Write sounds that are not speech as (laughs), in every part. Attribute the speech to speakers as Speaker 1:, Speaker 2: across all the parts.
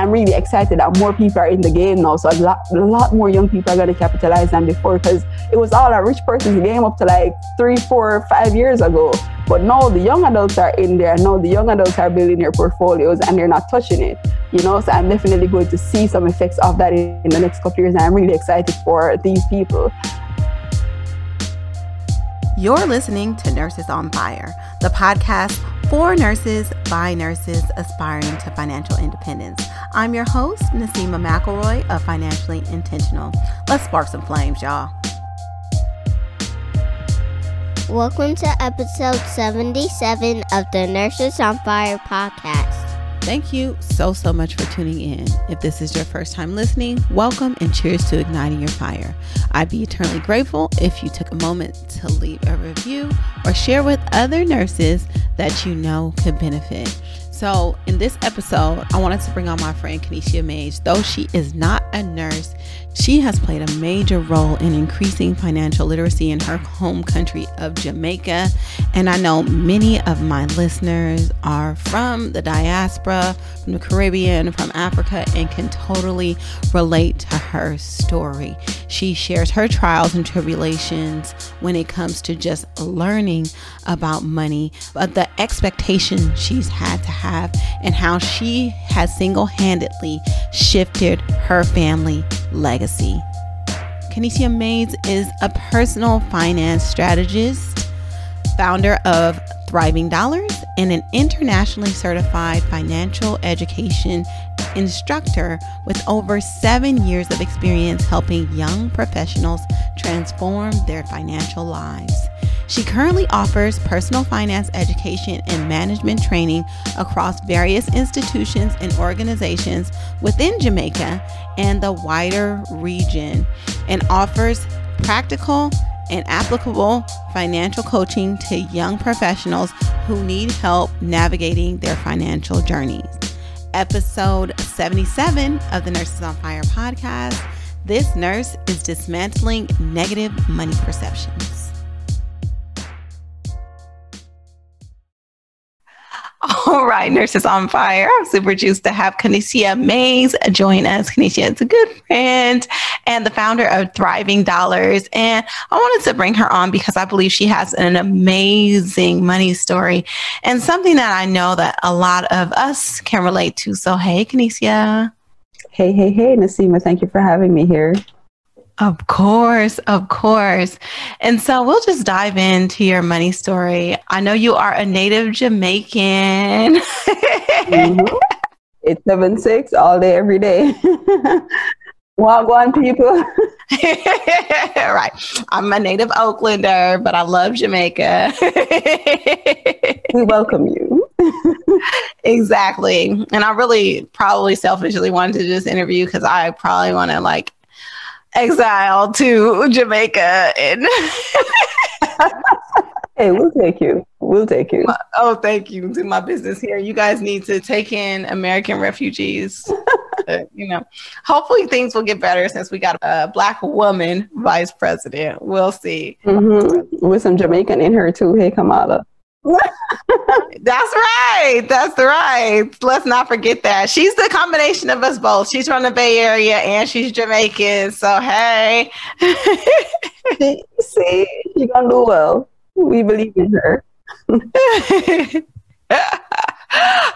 Speaker 1: I'm really excited that more people are in the game now. So a lot, a lot more young people are going to capitalize than before because it was all a rich person's game up to like three, four, five years ago. But now the young adults are in there. Now the young adults are building their portfolios and they're not touching it. You know, so I'm definitely going to see some effects of that in, in the next couple years. And I'm really excited for these people.
Speaker 2: You're listening to Nurses on Fire, the podcast for nurses by nurses aspiring to financial independence. I'm your host, Nasima McElroy of Financially Intentional. Let's spark some flames, y'all.
Speaker 3: Welcome to episode 77 of the Nurses on Fire podcast.
Speaker 2: Thank you so, so much for tuning in. If this is your first time listening, welcome and cheers to igniting your fire. I'd be eternally grateful if you took a moment to leave a review or share with other nurses that you know could benefit. So, in this episode, I wanted to bring on my friend Kenishia Mais. Though she is not a nurse, she has played a major role in increasing financial literacy in her home country of Jamaica. And I know many of my listeners are from the diaspora, from the Caribbean, from Africa, and can totally relate to her story. She shares her trials and tribulations when it comes to just learning about money, but the expectation she's had to have, and how she has single handedly shifted her family legacy. Kenishia Mais is a personal finance strategist, founder of Thriving Dollars, and an internationally certified financial education instructor with over seven years of experience helping young professionals transform their financial lives. She currently offers personal finance education and management training across various institutions and organizations within Jamaica and the wider region and offers practical and applicable financial coaching to young professionals who need help navigating their financial journeys. Episode 77 of the Nurses on Fire podcast. This nurse is dismantling negative money perceptions. All right, Nurses on Fire. I'm super juiced to have Kenishia Mais join us. Kenishia is a good friend and the founder of Thriving Dollars. And I wanted to bring her on because I believe she has an amazing money story and something that I know that a lot of us can relate to. So, hey, Kenishia.
Speaker 1: Hey, hey, hey, Nasima. Thank you for having me here.
Speaker 2: Of course, of course. And so we'll just dive into your money story. I know you are a native Jamaican.
Speaker 1: mm-hmm. It's seven six all day, every day. (laughs) Wagwan people. (laughs)
Speaker 2: right. I'm a native Oaklander, but I love Jamaica.
Speaker 1: we (laughs) welcome you.
Speaker 2: exactly. And I really probably selfishly wanted to just interview because I probably want to like exile to Jamaica and (laughs)
Speaker 1: Hey, we'll take you. We'll take you. (laughs)
Speaker 2: Oh, thank you. Do my business here. You guys need to take in American refugees. (laughs) uh, you know, hopefully things will get better since we got a black woman vice president. We'll see.
Speaker 1: Mm-hmm. With some Jamaican in her too. Hey, Kamala. (laughs)
Speaker 2: That's right. That's right. Let's not forget that. She's the combination of us both. She's from the Bay Area and she's Jamaican. So, hey. (laughs)
Speaker 1: see, see, she's going to do well. We believe in her. (laughs)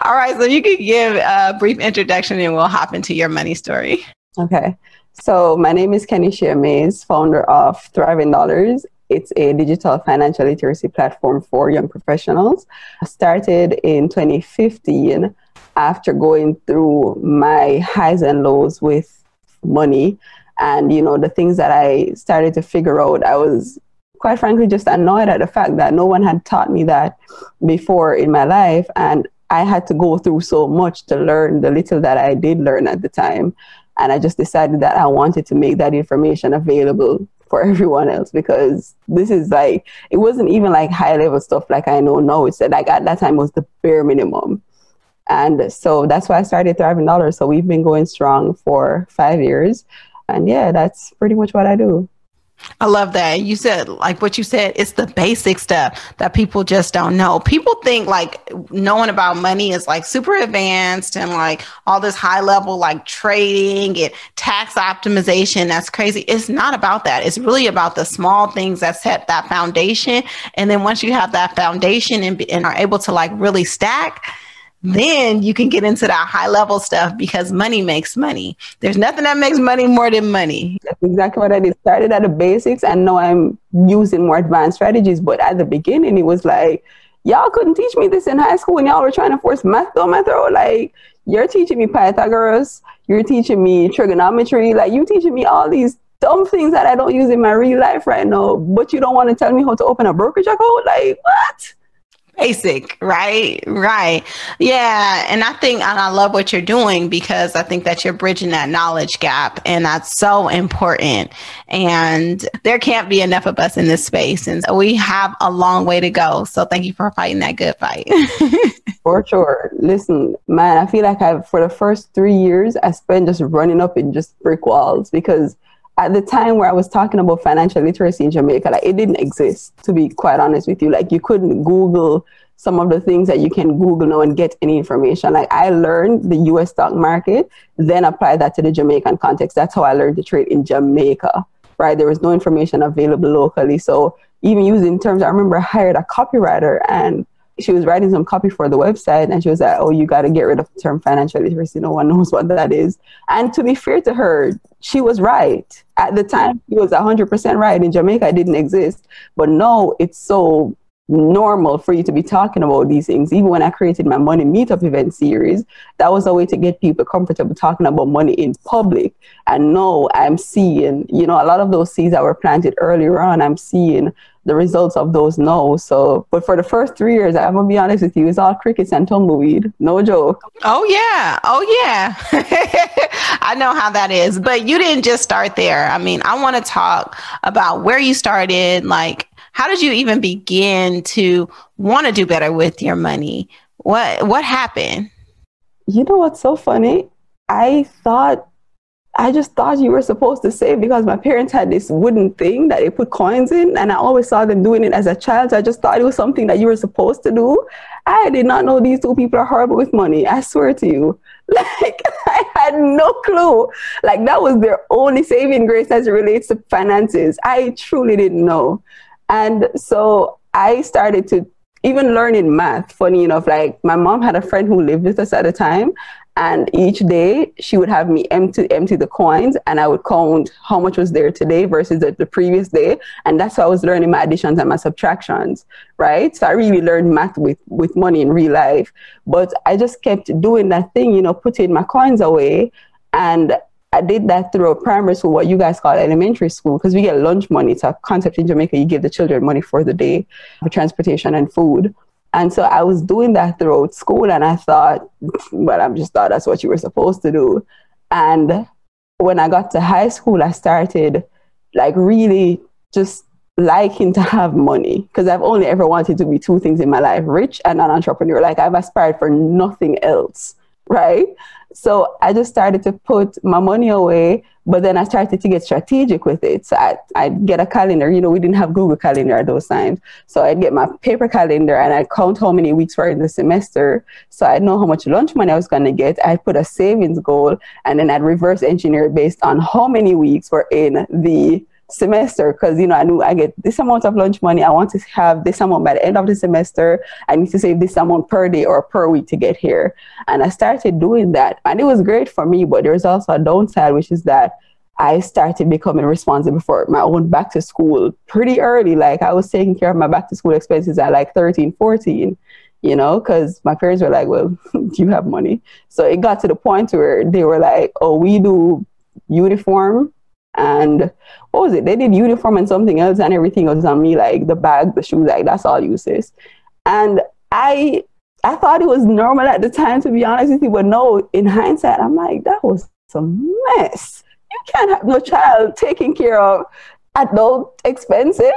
Speaker 2: All right. So, you could give a brief introduction and we'll hop into your money story.
Speaker 1: Okay. So, my name is Kenishia Mais, founder of Thriving Dollars, it's a digital financial literacy platform for young professionals. Started in 2015 after going through my highs and lows with money. And, you know, the things that I started to figure out, I was quite frankly just annoyed at the fact that no one had taught me that before in my life. And I had to go through so much to learn the little that I did learn at the time. And I just decided that I wanted to make that information available for (laughs) everyone else because this is like it wasn't even like high level stuff like I know now. It's like at that time was the bare minimum. And so that's why I started Thriving Dollars. So we've been going strong for five years. And yeah, that's pretty much what I do.
Speaker 2: I love that. You said, like what you said, it's the basic stuff that people just don't know. People think like knowing about money is like super advanced and like all this high level like trading and tax optimization. That's crazy. It's not about that. It's really about the small things that set that foundation. And then once you have that foundation and, and are able to like really stack, then you can get into that high level stuff because money makes money. There's nothing that makes money more than money.
Speaker 1: That's exactly what I did. Started at the basics and now I'm using more advanced strategies. But at the beginning, it was like, y'all couldn't teach me this in high school and y'all were trying to force math on my throat. Like, you're teaching me Pythagoras, you're teaching me trigonometry, like, you teaching me all these dumb things that I don't use in my real life right now, but you don't want to tell me how to open a brokerage account? Like, what?
Speaker 2: Basic right? Right. Yeah and i think and i love what you're doing because i think that you're bridging that knowledge gap and that's so important. And there can't be enough of us in this space and so we have a long way to go. So thank you for fighting that good fight. (laughs)
Speaker 1: For sure. Listen man i feel like i've for the first three years i spent just running up in just brick walls because at the time where I was talking about financial literacy in Jamaica, like it didn't exist, to be quite honest with you. Like you couldn't Google some of the things that you can Google now and get any information. Like I learned the US stock market, then applied that to the Jamaican context. That's how I learned to trade in Jamaica, right? There was no information available locally. So even using terms, I remember I hired a copywriter and she was writing some copy for the website and she was like, Oh, you got to get rid of the term financial literacy. No one (laughs) knows what that is. And to be fair to her, she was right. At the time, she was 100% right. In Jamaica, it didn't exist. But no, it's so normal for you to be talking about these things. Even when I created my money meetup event series, that was a way to get people comfortable talking about money in public. And now I'm seeing, you know, a lot of those seeds that were planted earlier on, I'm seeing the results of those no. So, but for the first three years, I'm gonna be honest with you, it's all crickets and tumbleweed. No joke.
Speaker 2: Oh yeah, oh yeah. (laughs) I know how that is. But you didn't just start there. I mean, I want to talk about where you started, like how did you even begin to want to do better with your money? What what happened?
Speaker 1: You know what's so funny? I thought I just thought you were supposed to save because my parents had this wooden thing that they put coins in, and I always saw them doing it as a child. So I just thought it was something that you were supposed to do. I did not know these two people are horrible with money. I swear to you. (laughs) Like, I had no clue. Like, that was their only saving grace as it relates to finances. I truly didn't know. And so I started to even learn in math. Funny enough, like my mom had a friend who lived with us at the time, and each day she would have me empty empty the coins, and I would count how much was there today versus the, the previous day, and that's how I was learning my additions and my subtractions, right? So I really learned math with with money in real life, but I just kept doing that thing, you know, putting my coins away, and I did that through primary school, what you guys call elementary school, because we get lunch money. It's a concept in Jamaica. You give the children money for the day for transportation and food. And so I was doing that throughout school, and I thought, well, I just thought that's what you were supposed to do. And when I got to high school, I started like really just liking to have money because I've only ever wanted to be two things in my life rich and an entrepreneur. Like I've aspired for nothing else right? So I just started to put my money away, but then I started to get strategic with it. So I, I'd get a calendar. You know, we didn't have Google Calendar at those times. So I'd get my paper calendar and I'd count how many weeks were in the semester. So I'd know how much lunch money I was going to get. I'd put a savings goal and then I'd reverse engineer based on how many weeks were in the semester because you know I knew I get this amount of lunch money. I want to have this amount by the end of the semester. I need to save this amount per day or per week to get here. And I started doing that, and it was great for me. But there's also a downside, which is that I started becoming responsible for my own back to school pretty early. Like I was taking care of my back to school expenses at like 13, 14 you know, because my parents were like, well, (laughs) do you have money? So it got to the point where they were like, oh, we do uniform and what was it? They did uniform and something else, and everything was on me, like the bag, the shoes, like that's all useless. And I I thought it was normal at the time, to be honest with you, but no, in hindsight, I'm like, that was a mess. You can't have no child taking care of adult expenses.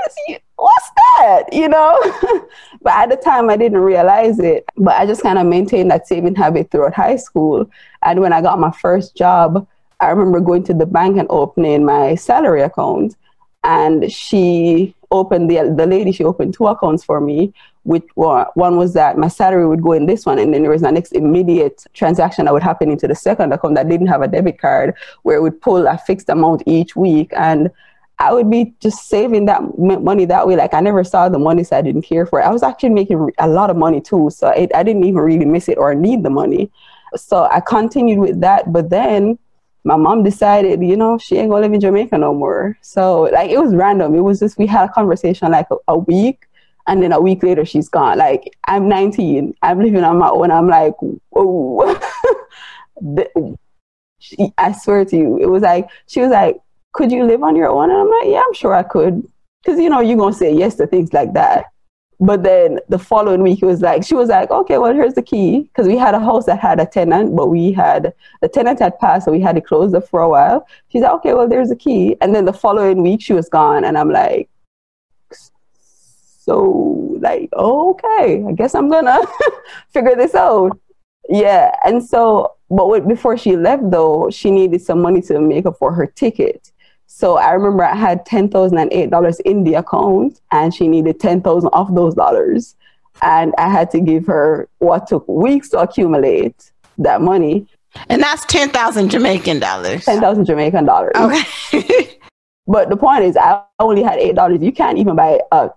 Speaker 1: What's that? You know? (laughs) but at the time, I didn't realize it. But I just kind of maintained that saving habit throughout high school. And when I got my first job, I remember going to the bank and opening my salary account. and she opened the the lady she opened two accounts for me which one was that my salary would go in this one and then there was the next immediate transaction that would happen into the second account that didn't have a debit card where it would pull a fixed amount each week and I would be just saving that money that way. Like I never saw the money, so I didn't care for it. I was actually making a lot of money too, so it, I didn't even really miss it or need the money. So I continued with that, but then my mom decided, you know, she ain't gonna live in Jamaica no more. So like it was random. It was just we had a conversation like a, a week, and then a week later she's gone. Like I'm 19, I'm living on my own. I'm like, whoa. (laughs) she, I swear to you, it was like she was like, could you live on your own? And I'm like, yeah, I'm sure I could, because you know you're gonna say yes to things like that. But then the following week, it was like, she was like, okay, well, here's the key. Because we had a house that had a tenant, but we had, the tenant had passed, so we had to close it for a while. She's like, okay, well, there's the key. And then the following week, she was gone. And I'm like, so, like, okay, I guess I'm gonna (laughs) figure this out. Yeah. And so, but before she left, though, she needed some money to make up for her ticket. So I remember I had ten thousand and eight dollars in the account, and she needed ten thousand of those dollars, and I had to give her what took weeks to accumulate that money.
Speaker 2: And that's ten thousand Jamaican dollars.
Speaker 1: Ten thousand Jamaican dollars.
Speaker 2: Okay. (laughs)
Speaker 1: but the point is, I only had eight dollars. You can't even buy a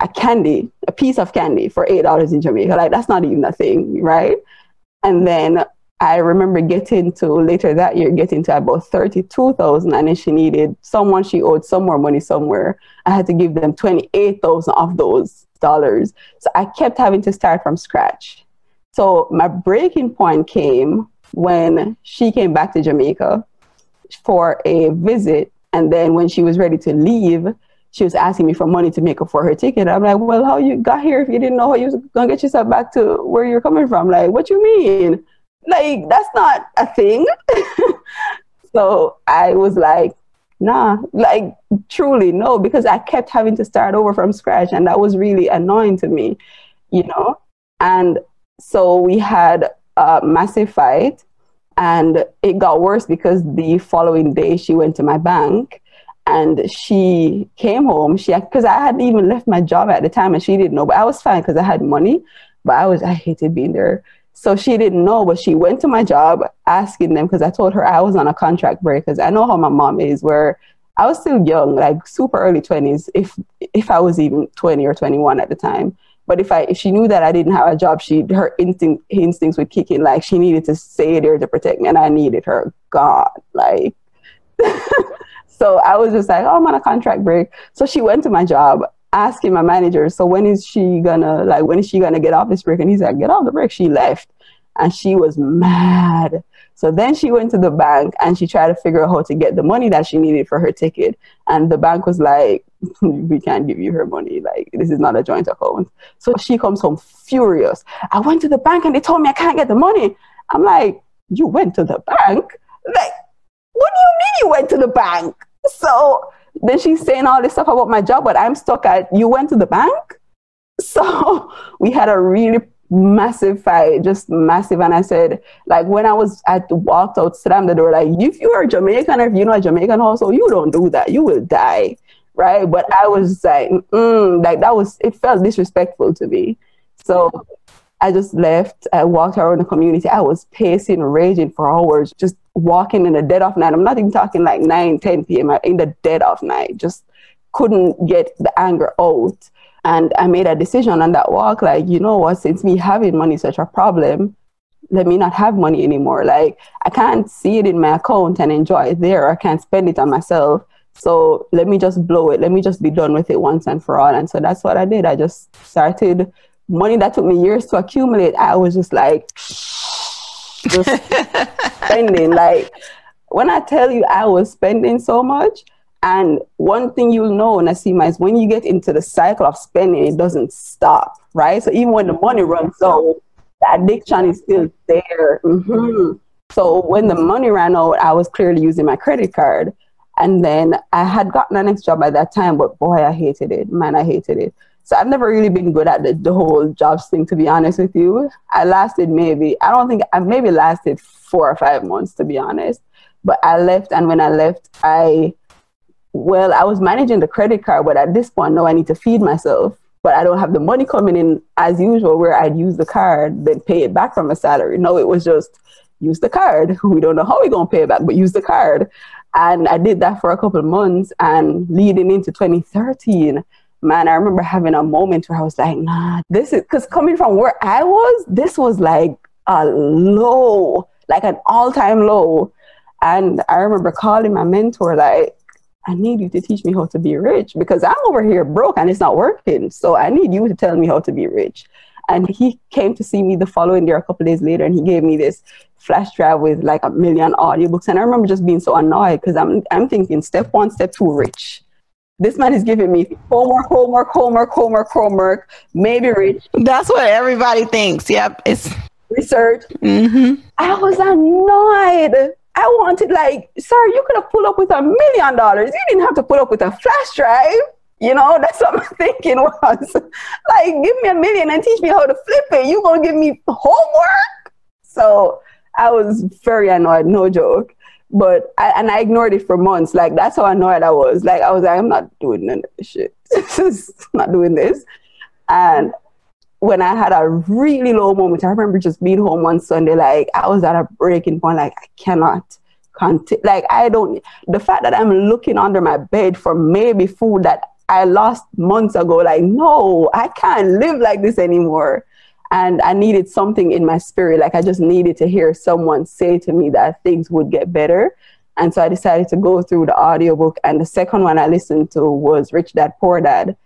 Speaker 1: a candy, a piece of candy for eight dollars in Jamaica. Like that's not even a thing, right? And then I remember getting to later that year, getting to about 32,000 and then she needed someone, she owed some more money somewhere. I had to give them 28,000 of those dollars. So I kept having to start from scratch. So my breaking point came when she came back to Jamaica for a visit. And then when she was ready to leave, she was asking me for money to make up for her ticket. I'm like, well, how you got here if you didn't know how you was gonna get yourself back to where you're coming from? Like, what you mean? Like, that's not a thing. (laughs) so I was like, nah, like truly no, because I kept having to start over from scratch. And that was really annoying to me, you know? And so we had a massive fight. And it got worse because the following day she went to my bank and she came home. She because I hadn't even left my job at the time and she didn't know, but I was fine because I had money. But I was I hated being there. So she didn't know, but she went to my job asking them because I told her I was on a contract break because I know how my mom is, where I was still young, like super early twenties, if if I was even twenty or twenty one at the time. But if I if she knew that I didn't have a job, she her instinct instincts would kick in. Like she needed to stay there to protect me, and I needed her God, like. (laughs) so I was just like, oh, I'm on a contract break. So she went to my job asking my manager, so when is she gonna like when is she gonna get off this break? And he's like, get off the break. She left. And she was mad. So then she went to the bank and she tried to figure out how to get the money that she needed for her ticket. And the bank was like, (laughs) we can't give you her money. Like, this is not a joint account. So she comes home furious. I went to the bank and they told me I can't get the money. I'm like, you went to the bank? Like, what do you mean you went to the bank? So then she's saying all this stuff about my job, but I'm stuck at you went to the bank. (laughs) So we had a really massive fight, just massive. And I said, like when I was at walked out, slammed the door, like if you are Jamaican or if you know a Jamaican also, you don't do that. You will die. Right. But I was like, mm, like that was it felt disrespectful to me. So I just left. I walked around the community. I was pacing, raging for hours, just walking in the dead of night. I'm not even talking like 9, 10 p.m. in the dead of night. Just couldn't get the anger out. And I made a decision on that walk, like, you know what, since me having money is such a problem, let me not have money anymore. Like I can't see it in my account and enjoy it there. I can't spend it on myself. So let me just blow it. Let me just be done with it once and for all. And so that's what I did. I just started money that took me years to accumulate, I was just like, (laughs) just spending. Like, when I tell you I was spending so much, and one thing you'll know, Nasima, is when you get into the cycle of spending, it doesn't stop, right? So even when the money runs out, the addiction is still there. Mm-hmm. So when the money ran out, I was clearly using my credit card. And then I had gotten an next job by that time, but boy, I hated it. Man, I hated it. So I've never really been good at the, the whole jobs thing, to be honest with you. I lasted maybe, I don't think, I maybe lasted four or five months, to be honest. But I left, and when I left, I well, I was managing the credit card, but at this point, no, I need to feed myself. But I don't have the money coming in as usual, where I'd use the card, then pay it back from a salary. No, it was just use the card. (laughs) We don't know how we're going to pay it back, but use the card. And I did that for a couple months and leading into 2013 man, I remember having a moment where I was like, nah, this is because coming from where I was, this was like a low, like an all time low. And I remember calling my mentor, like, I need you to teach me how to be rich because I'm over here broke and it's not working. So I need you to tell me how to be rich. And he came to see me the following year, a couple days later, and he gave me this flash drive with like a million audiobooks. And I remember just being so annoyed because I'm, I'm thinking step one, step two, rich. This man is giving me homework, homework, homework, homework, homework, maybe rich.
Speaker 4: That's what everybody thinks. Yep. It's
Speaker 1: research.
Speaker 4: Mm-hmm.
Speaker 1: I was annoyed. I wanted, like, sir, you could have pulled up with a million dollars. You didn't have to pull up with a flash drive. You know, (laughs) that's what I'm thinking was like, give me a million and teach me how to flip it. You gonna give me homework? So I was very annoyed, no joke but I, and I ignored it for months. Like that's how annoyed I was. Like I was like, I'm not doing none of this shit. (laughs) not doing this. And when I had a really low moment, I remember just being home one Sunday. Like I was at a breaking point. Like I cannot continue. Like I don't. The fact that I'm looking under my bed for maybe food that I lost months ago. Like no, I can't live like this anymore and I needed something in my spirit. Like I just needed to hear someone say to me that things would get better. And so I decided to go through the audiobook. And the second one I listened to was Rich Dad Poor Dad.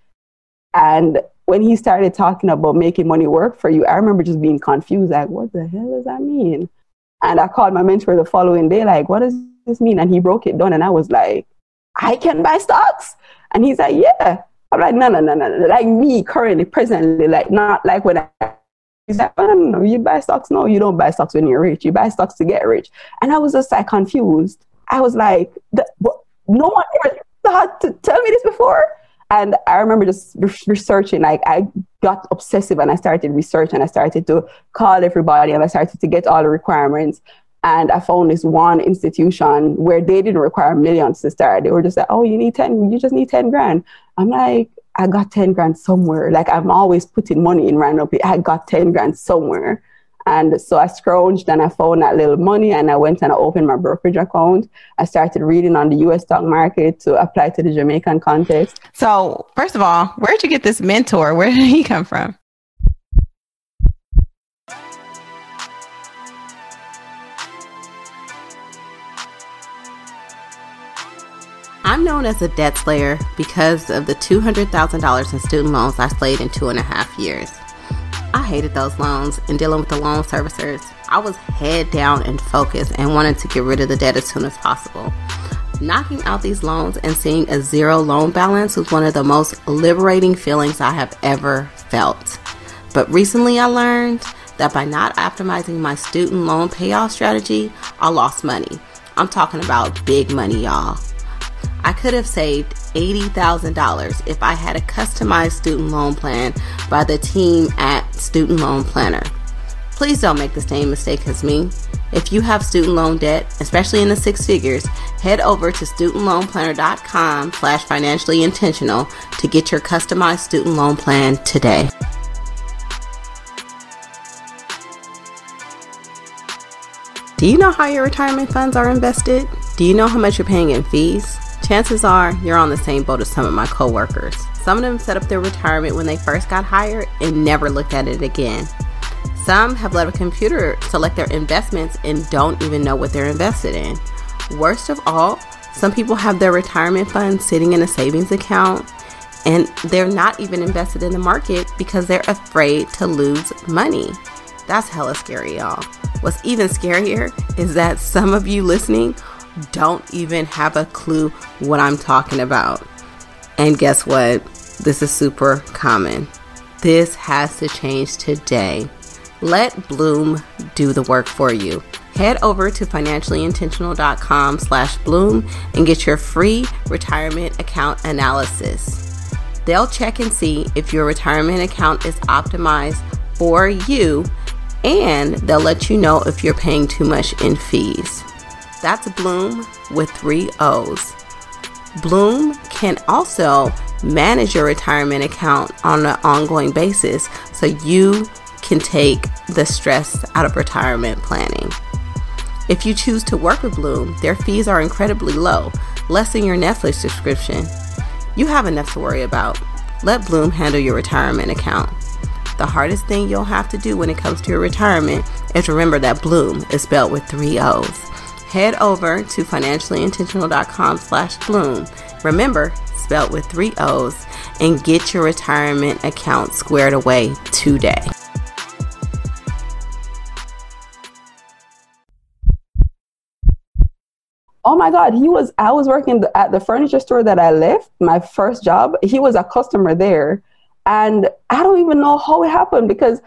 Speaker 1: And when he started talking about making money work for you, I remember just being confused, like, what the hell does that mean? And I called my mentor the following day, like, what does this mean? And he broke it down. And I was like, I can buy stocks. And he's like, yeah. I'm like, no, no, no, no. Like me currently, presently, like not like when I He's like, I don't know, you buy stocks? No, you don't buy stocks when you're rich. You buy stocks to get rich. And I was just like confused. I was like, no one ever thought to tell me this before. And I remember just researching, like I got obsessive and I started research and I started to call everybody and I started to get all the requirements. And I found this one institution where they didn't require millions to start. They were just like, oh, you need 10, you just need 10 grand. I'm like, I got 10 grand somewhere. Like I'm always putting money in random. I got 10 grand somewhere. And so I scrounged and I found that little money and I went and I opened my brokerage account. I started reading on the US stock market to apply to the Jamaican context.
Speaker 4: So, first of all, where did you get this mentor? Where did he come from? I'm known as a debt slayer because of the $200,000 in student loans I slayed in two and a half years. I hated those loans and dealing with the loan servicers. I was head down and focused and wanted to get rid of the debt as soon as possible. Knocking out these loans and seeing a zero loan balance was one of the most liberating feelings I have ever felt. But recently I learned that by not optimizing my student loan payoff strategy, I lost money. I'm talking about big money, y'all. I could have saved $80,000 if I had a customized student loan plan by the team at Student Loan Planner. Please don't make the same mistake as me. If you have student loan debt, especially in the six figures, head over to studentloanplanner.com slash financially intentional to get your customized student loan plan today. Do you know how your retirement funds are invested? Do you know how much you're paying in fees? Chances are you're on the same boat as some of my coworkers. Some of them set up their retirement when they first got hired and never looked at it again. Some have let a computer select their investments and don't even know what they're invested in. Worst of all, some people have their retirement funds sitting in a savings account and they're not even invested in the market because they're afraid to lose money. That's hella scary, y'all. What's even scarier is that some of you listening don't even have a clue what I'm talking about. And guess what? This is super common. This has to change today. Let Blooom do the work for you. Head over to financiallyintentional.com slash blooom and get your free retirement account analysis. They'll check and see if your retirement account is optimized for you and they'll let you know if you're paying too much in fees. That's Blooom with three O's.
Speaker 2: Blooom can also manage your retirement account on an ongoing basis so you can take the stress out of retirement planning. If you choose to work with Blooom, their fees are incredibly low, less than your Netflix subscription. You have enough to worry about. Let Blooom handle your retirement account. The hardest thing you'll have to do when it comes to your retirement is remember that Blooom is spelled with three O's. Head over to financiallyintentional.com slash Blooom. Remember, spelled with three O's, and get your retirement account squared away today.
Speaker 1: oh my god he was i was working at the furniture store that i left my first job he was a customer there and i don't even know how it happened because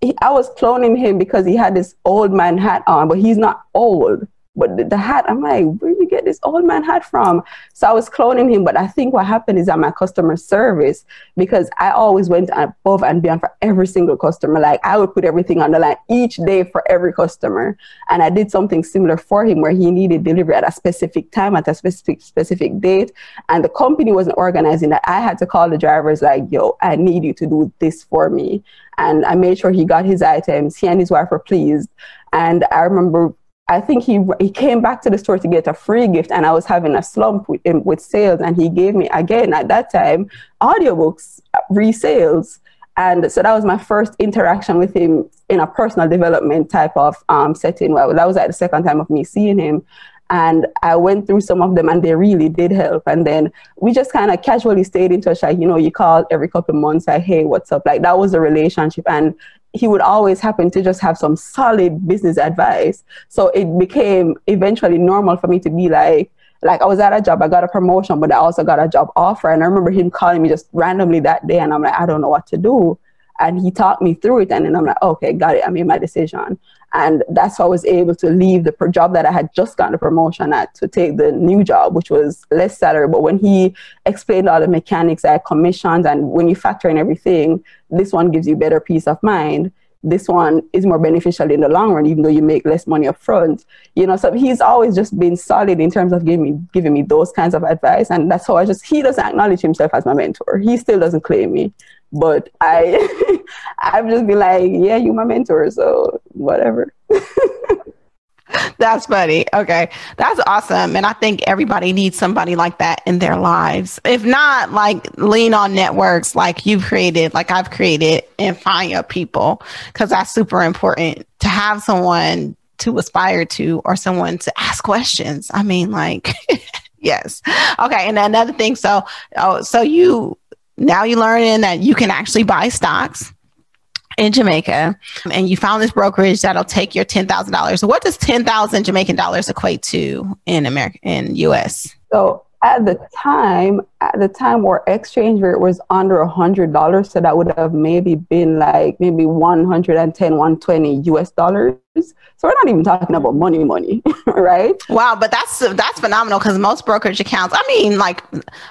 Speaker 1: he, i was cloning him because he had this old man hat on but he's not old but the, the, hat, I'm like, where you get this old man hat from? So I was cloning him. But I think what happened is at my customer service, because I always went above and beyond for every single customer. Like I would put everything on the line each day for every customer. And I did something similar for him where he needed delivery at a specific time, at a specific specific date. And the company wasn't organizing that. I had to call the drivers like, yo, I need you to do this for me. And I made sure he got his items. He and his wife were pleased. And I remember I think he he came back to the store to get a free gift, and I was having a slump with, with sales, and he gave me again at that time audiobooks resales, and so that was my first interaction with him in a personal development type of um, setting. Well, that was like the second time of me seeing him, and I went through some of them, and they really did help. And then we just kind of casually stayed in touch. Like you know, you call every couple of months, like, hey, what's up? Like that was a relationship, and he would always happen to just have some solid business advice. So it became eventually normal for me to be like, like I was at a job, I got a promotion, but I also got a job offer. And I remember him calling me just randomly that day, and I'm like, I don't know what to do. And he talked me through it, and then I'm like, okay, got it. I made my decision. And that's how I was able to leave the job that I had just gotten a promotion at to take the new job, which was less salary. But when he explained all the mechanics, like commissions, and when you factor in everything, this one gives you better peace of mind. This one is more beneficial in the long run, even though you make less money up front. You know, so he's always just been solid in terms of giving me giving me those kinds of advice. And that's how I just he doesn't acknowledge himself as my mentor. He still doesn't claim me. But I (laughs) I've just been like, yeah, you my mentor, so whatever. (laughs)
Speaker 2: That's funny. Okay. That's awesome. And I think everybody needs somebody like that in their lives. If not, like lean on networks like you've created, like I've created, and find your people because that's super important to have someone to aspire to or someone to ask questions. I mean, like, (laughs) yes. Okay. And another thing. So, oh, so you now you're learning that you can actually buy stocks in Jamaica and you found this brokerage that'll take your $10,000. What does 10,000 Jamaican dollars equate to in America in US?
Speaker 1: So at the time, at the time our exchange rate was under a hundred dollars, so that would have maybe been like maybe 110, 120 US dollars. So we're not even talking about money, money, (laughs) right?
Speaker 2: Wow, but that's that's phenomenal because most brokerage accounts, I mean, like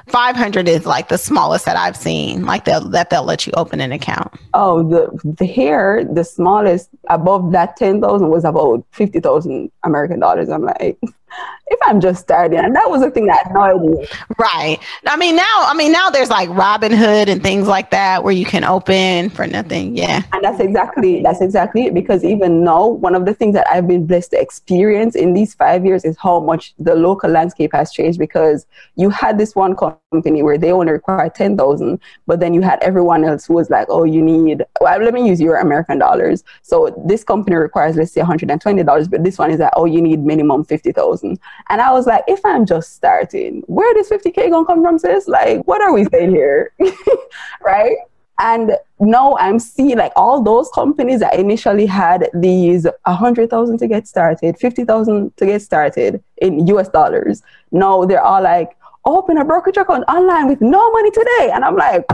Speaker 2: 500 is like the smallest that I've seen, like they'll, that they'll let you open an account.
Speaker 1: Oh, the, the here the smallest above that 10,000 was about 50,000 American dollars. I'm like, (laughs) if I'm just starting, and that was the thing that annoyed me.
Speaker 2: Right. I mean, now, I mean, now there's like Robinhood and things like that where you can open for nothing. Yeah.
Speaker 1: And that's exactly that's exactly it. Because even now, one of the things that I've been blessed to experience in these five years is how much the local landscape has changed. Because you had this one company where they only require ten thousand, but then you had everyone else who was like, oh, you need. Well, let me use your American dollars. So this company requires let's say one hundred and twenty dollars, but this one is like, oh, you need minimum fifty thousand. And I was like, if I'm just starting, where does 50K gonna come from, sis? Like, what are we saying here? (laughs) right? And now I'm seeing like all those companies that initially had these 100,000 to get started, 50,000 to get started in US dollars. No, they're all like, open a brokerage account online with no money today. And I'm like,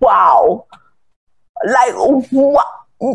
Speaker 1: wow. Like, what?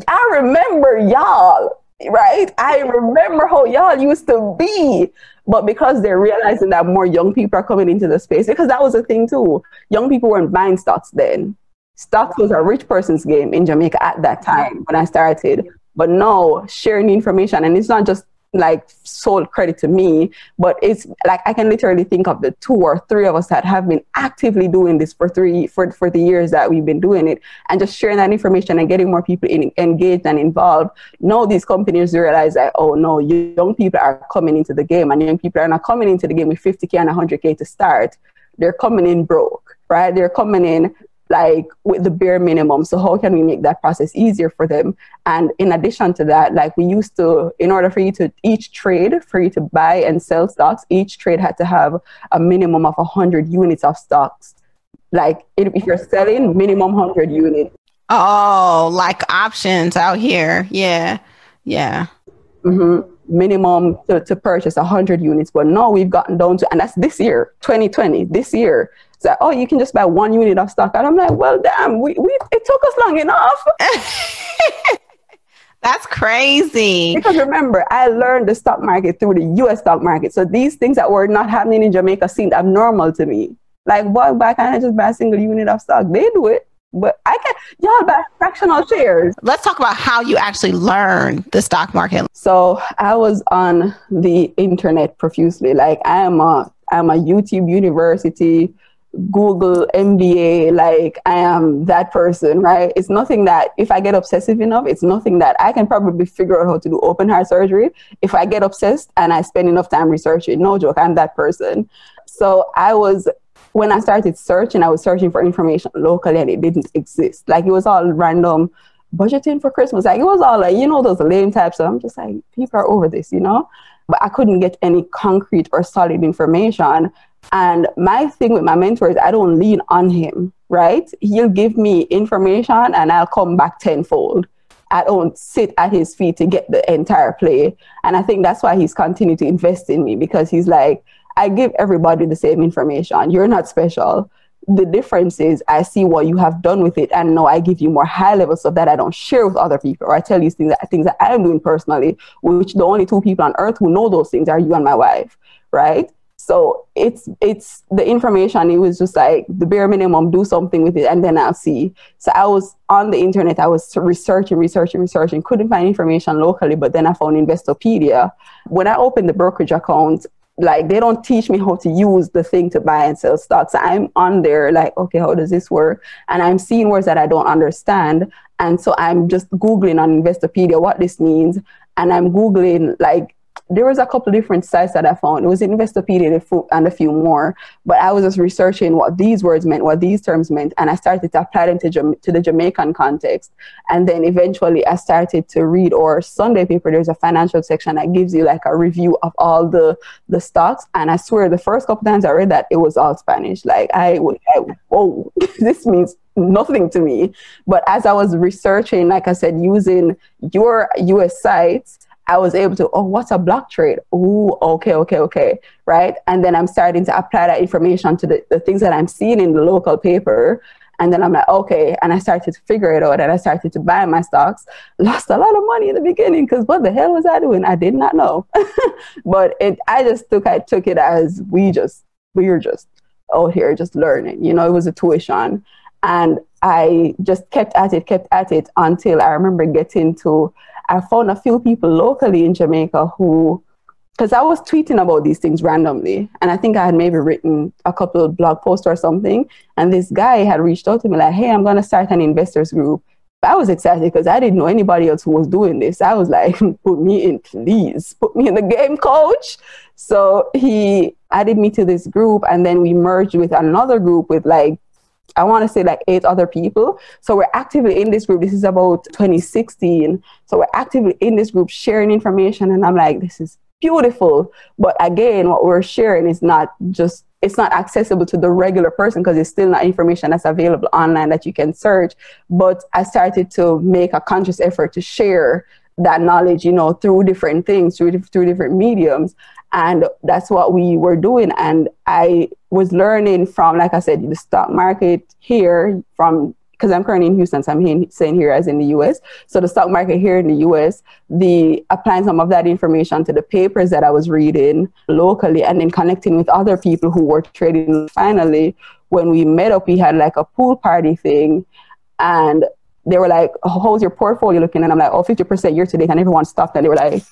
Speaker 1: I remember y'all right? I remember how y'all used to be. But because they're realizing that more young people are coming into the space, because that was a thing too. Young people weren't buying stocks then. Stocks was a rich person's game in Jamaica at that time when I started. But now sharing information, and it's not just like sole credit to me, but it's like I can literally think of the two or three of us that have been actively doing this for three for for the years that we've been doing it, and just sharing that information and getting more people in, engaged and involved. Now these companies realize that oh no, young people are coming into the game, and young people are not coming into the game with 50k and 100k to start. They're coming in broke, right? They're coming in like with the bare minimum. So how can we make that process easier for them? And in addition to that, like we used to, in order for you to each trade, for you to buy and sell stocks, each trade had to have a minimum of 100 units of stocks. Like if you're selling, minimum 100 units.
Speaker 2: Oh, like options out here. Yeah. Yeah.
Speaker 1: Mm-hmm. Minimum to, to purchase 100 units. But now we've gotten down to, and that's this year, 2020, this year oh, you can just buy one unit of stock. And I'm like, well, damn, we, we it took us long enough. (laughs)
Speaker 2: That's crazy.
Speaker 1: Because remember, I learned the stock market through the US stock market. So these things that were not happening in Jamaica seemed abnormal to me. Like, why, why can't I just buy a single unit of stock? They do it. But I can y'all buy fractional shares.
Speaker 2: Let's talk about how you actually learn the stock market.
Speaker 1: So I was on the internet profusely. Like I am a I'm a YouTube university Google MBA, like I am that person, right? It's nothing that if I get obsessive enough, it's nothing that I can probably figure out how to do open heart surgery. If I get obsessed and I spend enough time researching, no joke, I'm that person. So I was when I started searching, I was searching for information locally and it didn't exist. Like it was all random budgeting for Christmas. Like it was all like, you know, those lame types. So I'm just like, people are over this, you know? But I couldn't get any concrete or solid information. And my thing with my mentor is I don't lean on him, right? He'll give me information and I'll come back tenfold. I don't sit at his feet to get the entire play. And I think that's why he's continued to invest in me because he's like, I give everybody the same information. You're not special. The difference is I see what you have done with it and now I give you more high level stuff that I don't share with other people or I tell you things that things that I'm doing personally, which the only two people on earth who know those things are you and my wife, right? So it's it's the information. It was just like the bare minimum. Do something with it, and then I'll see. So I was on the internet. I was researching, researching, researching. Couldn't find information locally, but then I found Investopedia. When I opened the brokerage account, like they don't teach me how to use the thing to buy and sell stocks. I'm on there like, okay, how does this work? And I'm seeing words that I don't understand. And so I'm just Googling on Investopedia what this means. And I'm Googling like there was a couple of different sites that I found. It was Investopedia and a few more, but I was just researching what these words meant, what these terms meant, and I started to apply them to, Jama- to the Jamaican context. And then eventually I started to read or Sunday paper. There's a financial section that gives you like a review of all the, the stocks. And I swear the first couple times I read that, it was all Spanish. Like I, I whoa, (laughs) this means nothing to me. But as I was researching, like I said, using your US sites, I was able to, oh, what's a block trade? Oh, okay, okay, okay, right? And then I'm starting to apply that information to the, the things that I'm seeing in the local paper. And then I'm like, okay. And I started to figure it out and I started to buy my stocks. (laughs) Lost a lot of money in the beginning because what the hell was I doing? I did not know. (laughs) but it, I just took, I took it as we just, we were just out here just learning. You know, it was a tuition. And I just kept at it, kept at it until I remember getting to I found a few people locally in Jamaica who, because I was tweeting about these things randomly, and I think I had maybe written a couple of blog posts or something, and this guy had reached out to me like, "Hey, I'm to start an investors group." I was excited because I didn't know anybody else who was doing this. I was like, (laughs) "Put me in, please, put me in the game, coach." So he added me to this group, and then we merged with another group with like I want to say like eight other people. So we're actively in this group. This is about 2016. So we're actively in this group sharing information. And I'm like, this is beautiful. But again, what we're sharing is not just, it's not accessible to the regular person because it's still not information that's available online that you can search. But I started to make a conscious effort to share that knowledge, you know, through different things, through, through different mediums. And that's what we were doing. And I was learning from, like I said, the stock market here from because I'm currently in Houston, so I'm saying here as in the US. So the stock market here in the US, the applying some of that information to the papers that I was reading locally and then connecting with other people who were trading. Finally, when we met up, we had like a pool party thing and they were like, oh, how's your portfolio looking? And I'm like, oh, 50% year to date. And everyone stopped and they were like,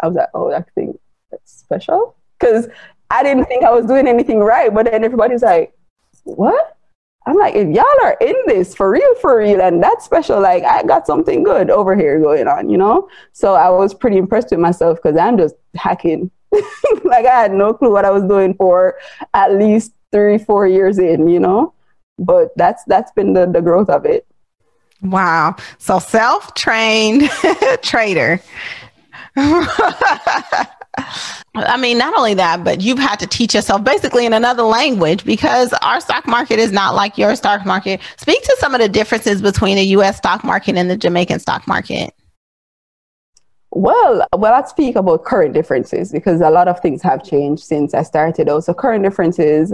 Speaker 1: I was like, oh, that thing that's special because I didn't think I was doing anything right. But then everybody's like, what? I'm like, if y'all are in this for real, for real, and that's special, like I got something good over here going on, you know? So I was pretty impressed with myself because I'm just hacking. (laughs) like I had no clue what I was doing for at least three, four years in, you know? But that's that's been the, the growth of it.
Speaker 2: Wow. So self-trained (laughs) trader. I mean, not only that, but you've had to teach yourself basically in another language because our stock market is not like your stock market. Speak to some of the differences between the US stock market and the Jamaican stock market.
Speaker 1: Well, well, let's speak about current differences because a lot of things have changed since I started. Also, current differences,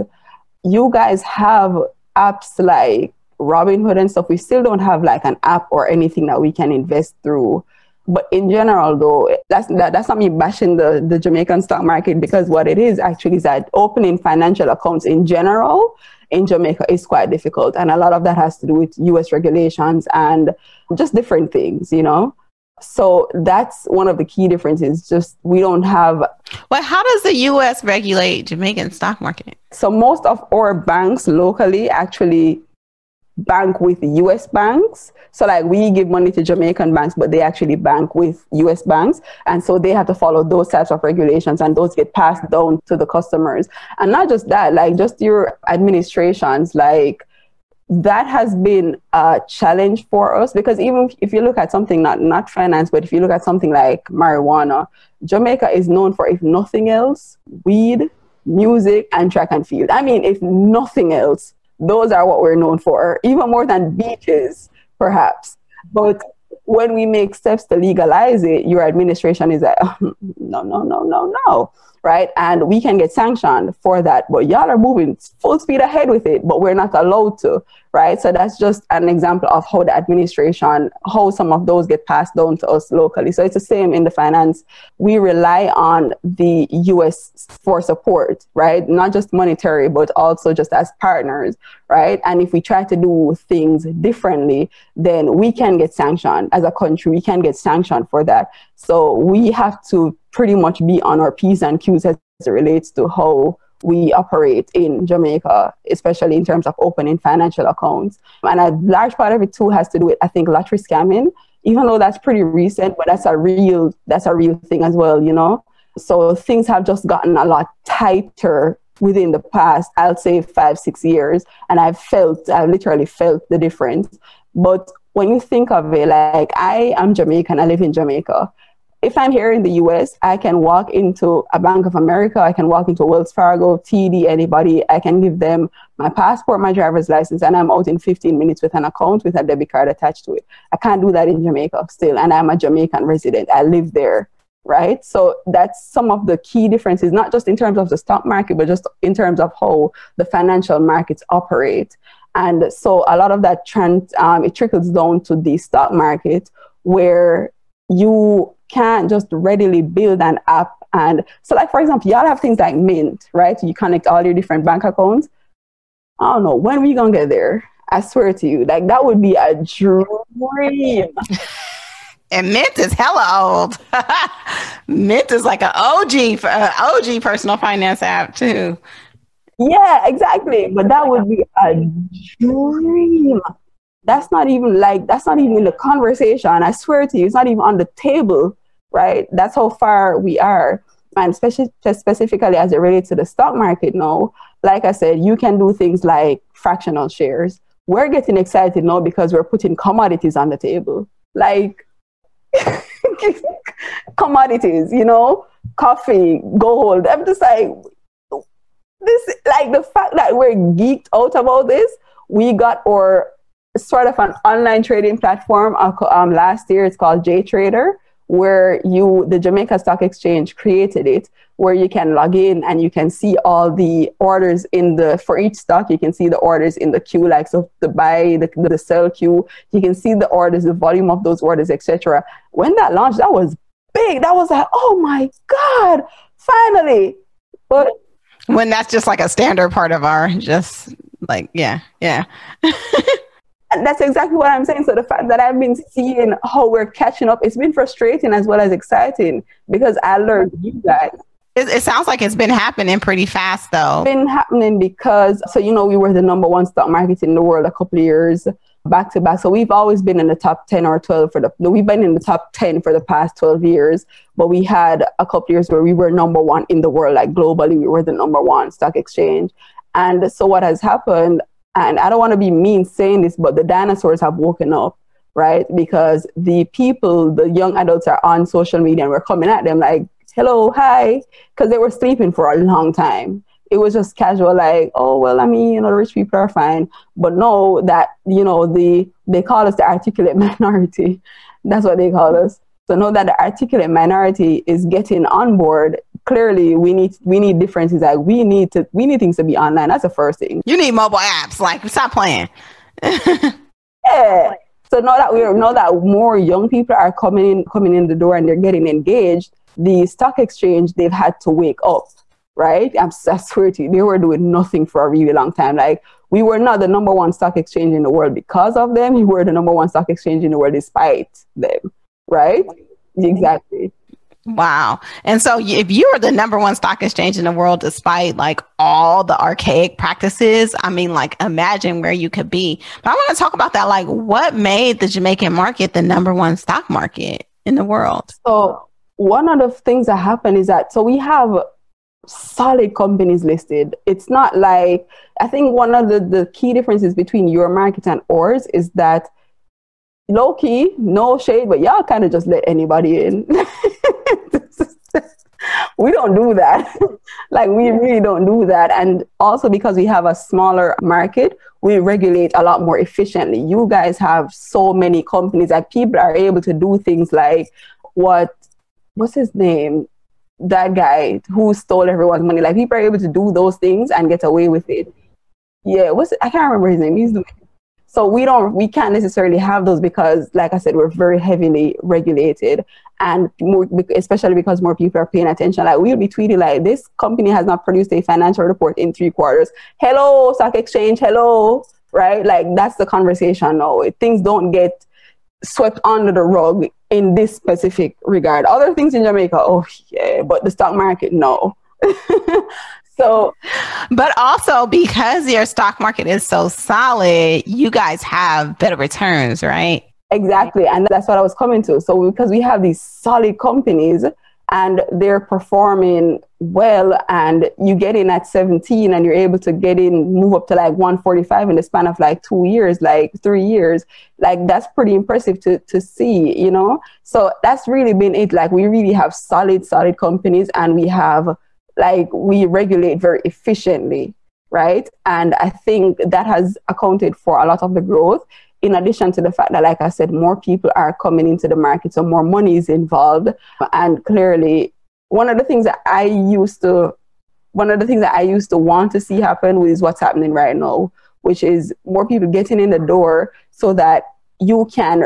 Speaker 1: you guys have apps like Robinhood and stuff. We still don't have like an app or anything that we can invest through but in general, though, that's that, that's not me bashing the, the Jamaican stock market because what it is actually is that opening financial accounts in general in Jamaica is quite difficult, and a lot of that has to do with U.S. regulations and just different things, you know. So that's one of the key differences. Just we don't have.
Speaker 2: Well, how does the U.S. regulate Jamaican stock market?
Speaker 1: So most of our banks locally actually bank with US banks. So like we give money to Jamaican banks, but they actually bank with US banks. And so they have to follow those types of regulations and those get passed down to the customers. And not just that, like just your administrations, like that has been a challenge for us because even if you look at something not not finance, but if you look at something like marijuana, Jamaica is known for if nothing else, weed, music, and track and field. I mean, if nothing else, those are what we're known for, even more than beaches, perhaps. But when we make steps to legalize it, your administration is like, (laughs) no, no, no, no, no right? And we can get sanctioned for that. But y'all are moving full speed ahead with it, but we're not allowed to, right? So that's just an example of how the administration, how some of those get passed down to us locally. So it's the same in the finance. We rely on the US for support, right? Not just monetary, but also just as partners, right? And if we try to do things differently, then we can get sanctioned as a country. We can get sanctioned for that. So we have to pretty much be on our P's and Q's as it relates to how we operate in Jamaica, especially in terms of opening financial accounts. And a large part of it too has to do with, I think, lottery scamming, even though that's pretty recent, but that's a real that's a real thing as well, you know. So things have just gotten a lot tighter within the past, I'll say five, six years. And I've felt, I've literally felt the difference. But when you think of it, like I am Jamaican, I live in Jamaica if I'm here in the US, I can walk into a Bank of America, I can walk into Wells Fargo, TD, anybody, I can give them my passport, my driver's license, and I'm out in 15 minutes with an account with a debit card attached to it. I can't do that in Jamaica still, and I'm a Jamaican resident. I live there, right? So that's some of the key differences, not just in terms of the stock market, but just in terms of how the financial markets operate. And so a lot of that trend, um, it trickles down to the stock market where you can't just readily build an app. And so, like, for example, y'all have things like Mint, right? You connect all your different bank accounts. I don't know. When we going to get there? I swear to you, like, that would be a dream. (laughs)
Speaker 2: And Mint is hella old. (laughs) Mint is like an OG, uh, OG personal finance app too.
Speaker 1: Yeah, exactly. But that would be a dream that's not even like that's not even in the conversation. I swear to you it's not even on the table right? That's how far we are. And especially specifically as it relates to the stock market now like i said you can do things like fractional shares. We're getting excited now because we're putting commodities on the table. Like (laughs) commodities you know? Coffee gold. I'm just like this like the fact that we're geeked out about this we got our sort of an online trading platform uh, um, last year. It's called JTrader, where you, the Jamaica Stock Exchange created it, where you can log in and you can see all the orders in the, for each stock, you can see the orders in the queue, like so the buy, the, the sell queue. You can see the orders, the volume of those orders, etc. When that launched, that was big. That was like, oh my God, finally. But
Speaker 2: when that's just like a standard part of our just like, yeah, yeah. (laughs)
Speaker 1: And that's exactly what I'm saying. So the fact that I've been seeing how we're catching up, it's been frustrating as well as exciting because I learned you guys.
Speaker 2: It, it sounds like it's been happening pretty fast, though.
Speaker 1: It's been happening because, so you know, we were the number one stock market in the world a couple of years back to back. So we've always been in the top 10 or 12 for the, we've been in the top 10 for the past 12 years, but we had a couple years where we were number one in the world, like globally, we were the number one stock exchange. And so what has happened, and I don't want to be mean saying this, but the dinosaurs have woken up, right? Because the people, the young adults are on social media and we're coming at them like, hello, hi, because they were sleeping for a long time. It was just casual, like, oh well, I mean, you know, rich people are fine, but know that you know the they call us the articulate (laughs) minority. That's what they call us. So know that the articulate minority is getting on board clearly we need we need differences like we need to we need things to be online. That's the first thing.
Speaker 2: You need mobile apps. Like stop playing. (laughs)
Speaker 1: Yeah. So now that we're now that more young people are coming in coming in the door and they're getting engaged the stock exchange they've had to wake up right? I'm, i swear to you they were doing nothing for a really long time. Like we were not the number one stock exchange in the world because of them. We were the number one stock exchange in the world despite them right? Exactly
Speaker 2: Wow. And so if you are the number one stock exchange in the world, despite like all the archaic practices, I mean, like imagine where you could be. But I want to talk about that. Like what made the Jamaican market the number one stock market in the world?
Speaker 1: So one of the things that happened is that, so we have solid companies listed. It's not like, I think one of the, the key differences between your market and ours is that low key, no shade, but y'all kind of just let anybody in. (laughs) (laughs) we don't do that. (laughs) like we really don't do that. And also because we have a smaller market, we regulate a lot more efficiently. You guys have so many companies that people are able to do things like what what's his name? That guy who stole everyone's money. Like people are able to do those things and get away with it. Yeah, what's? I can't remember his name. He's doing so we don't, we can't necessarily have those because, like I said, we're very heavily regulated, and more, especially because more people are paying attention. Like we'll be tweeting like, "This company has not produced a financial report in three quarters." Hello, stock exchange. Hello, right? Like that's the conversation now. Things don't get swept under the rug in this specific regard. Other things in Jamaica, oh yeah, but the stock market, no. (laughs) So,
Speaker 2: but also because your stock market is so solid, you guys have better returns, right?
Speaker 1: Exactly. And that's what I was coming to. So, because we have these solid companies and they're performing well, and you get in at 17 and you're able to get in, move up to like 145 in the span of like two years, like three years, like that's pretty impressive to, to see, you know? So, that's really been it. Like, we really have solid, solid companies and we have like we regulate very efficiently, right? And I think that has accounted for a lot of the growth. In addition to the fact that, like I said, more people are coming into the market, so more money is involved. And clearly, one of the things that I used to, one of the things that I used to want to see happen is what's happening right now, which is more people getting in the door so that you can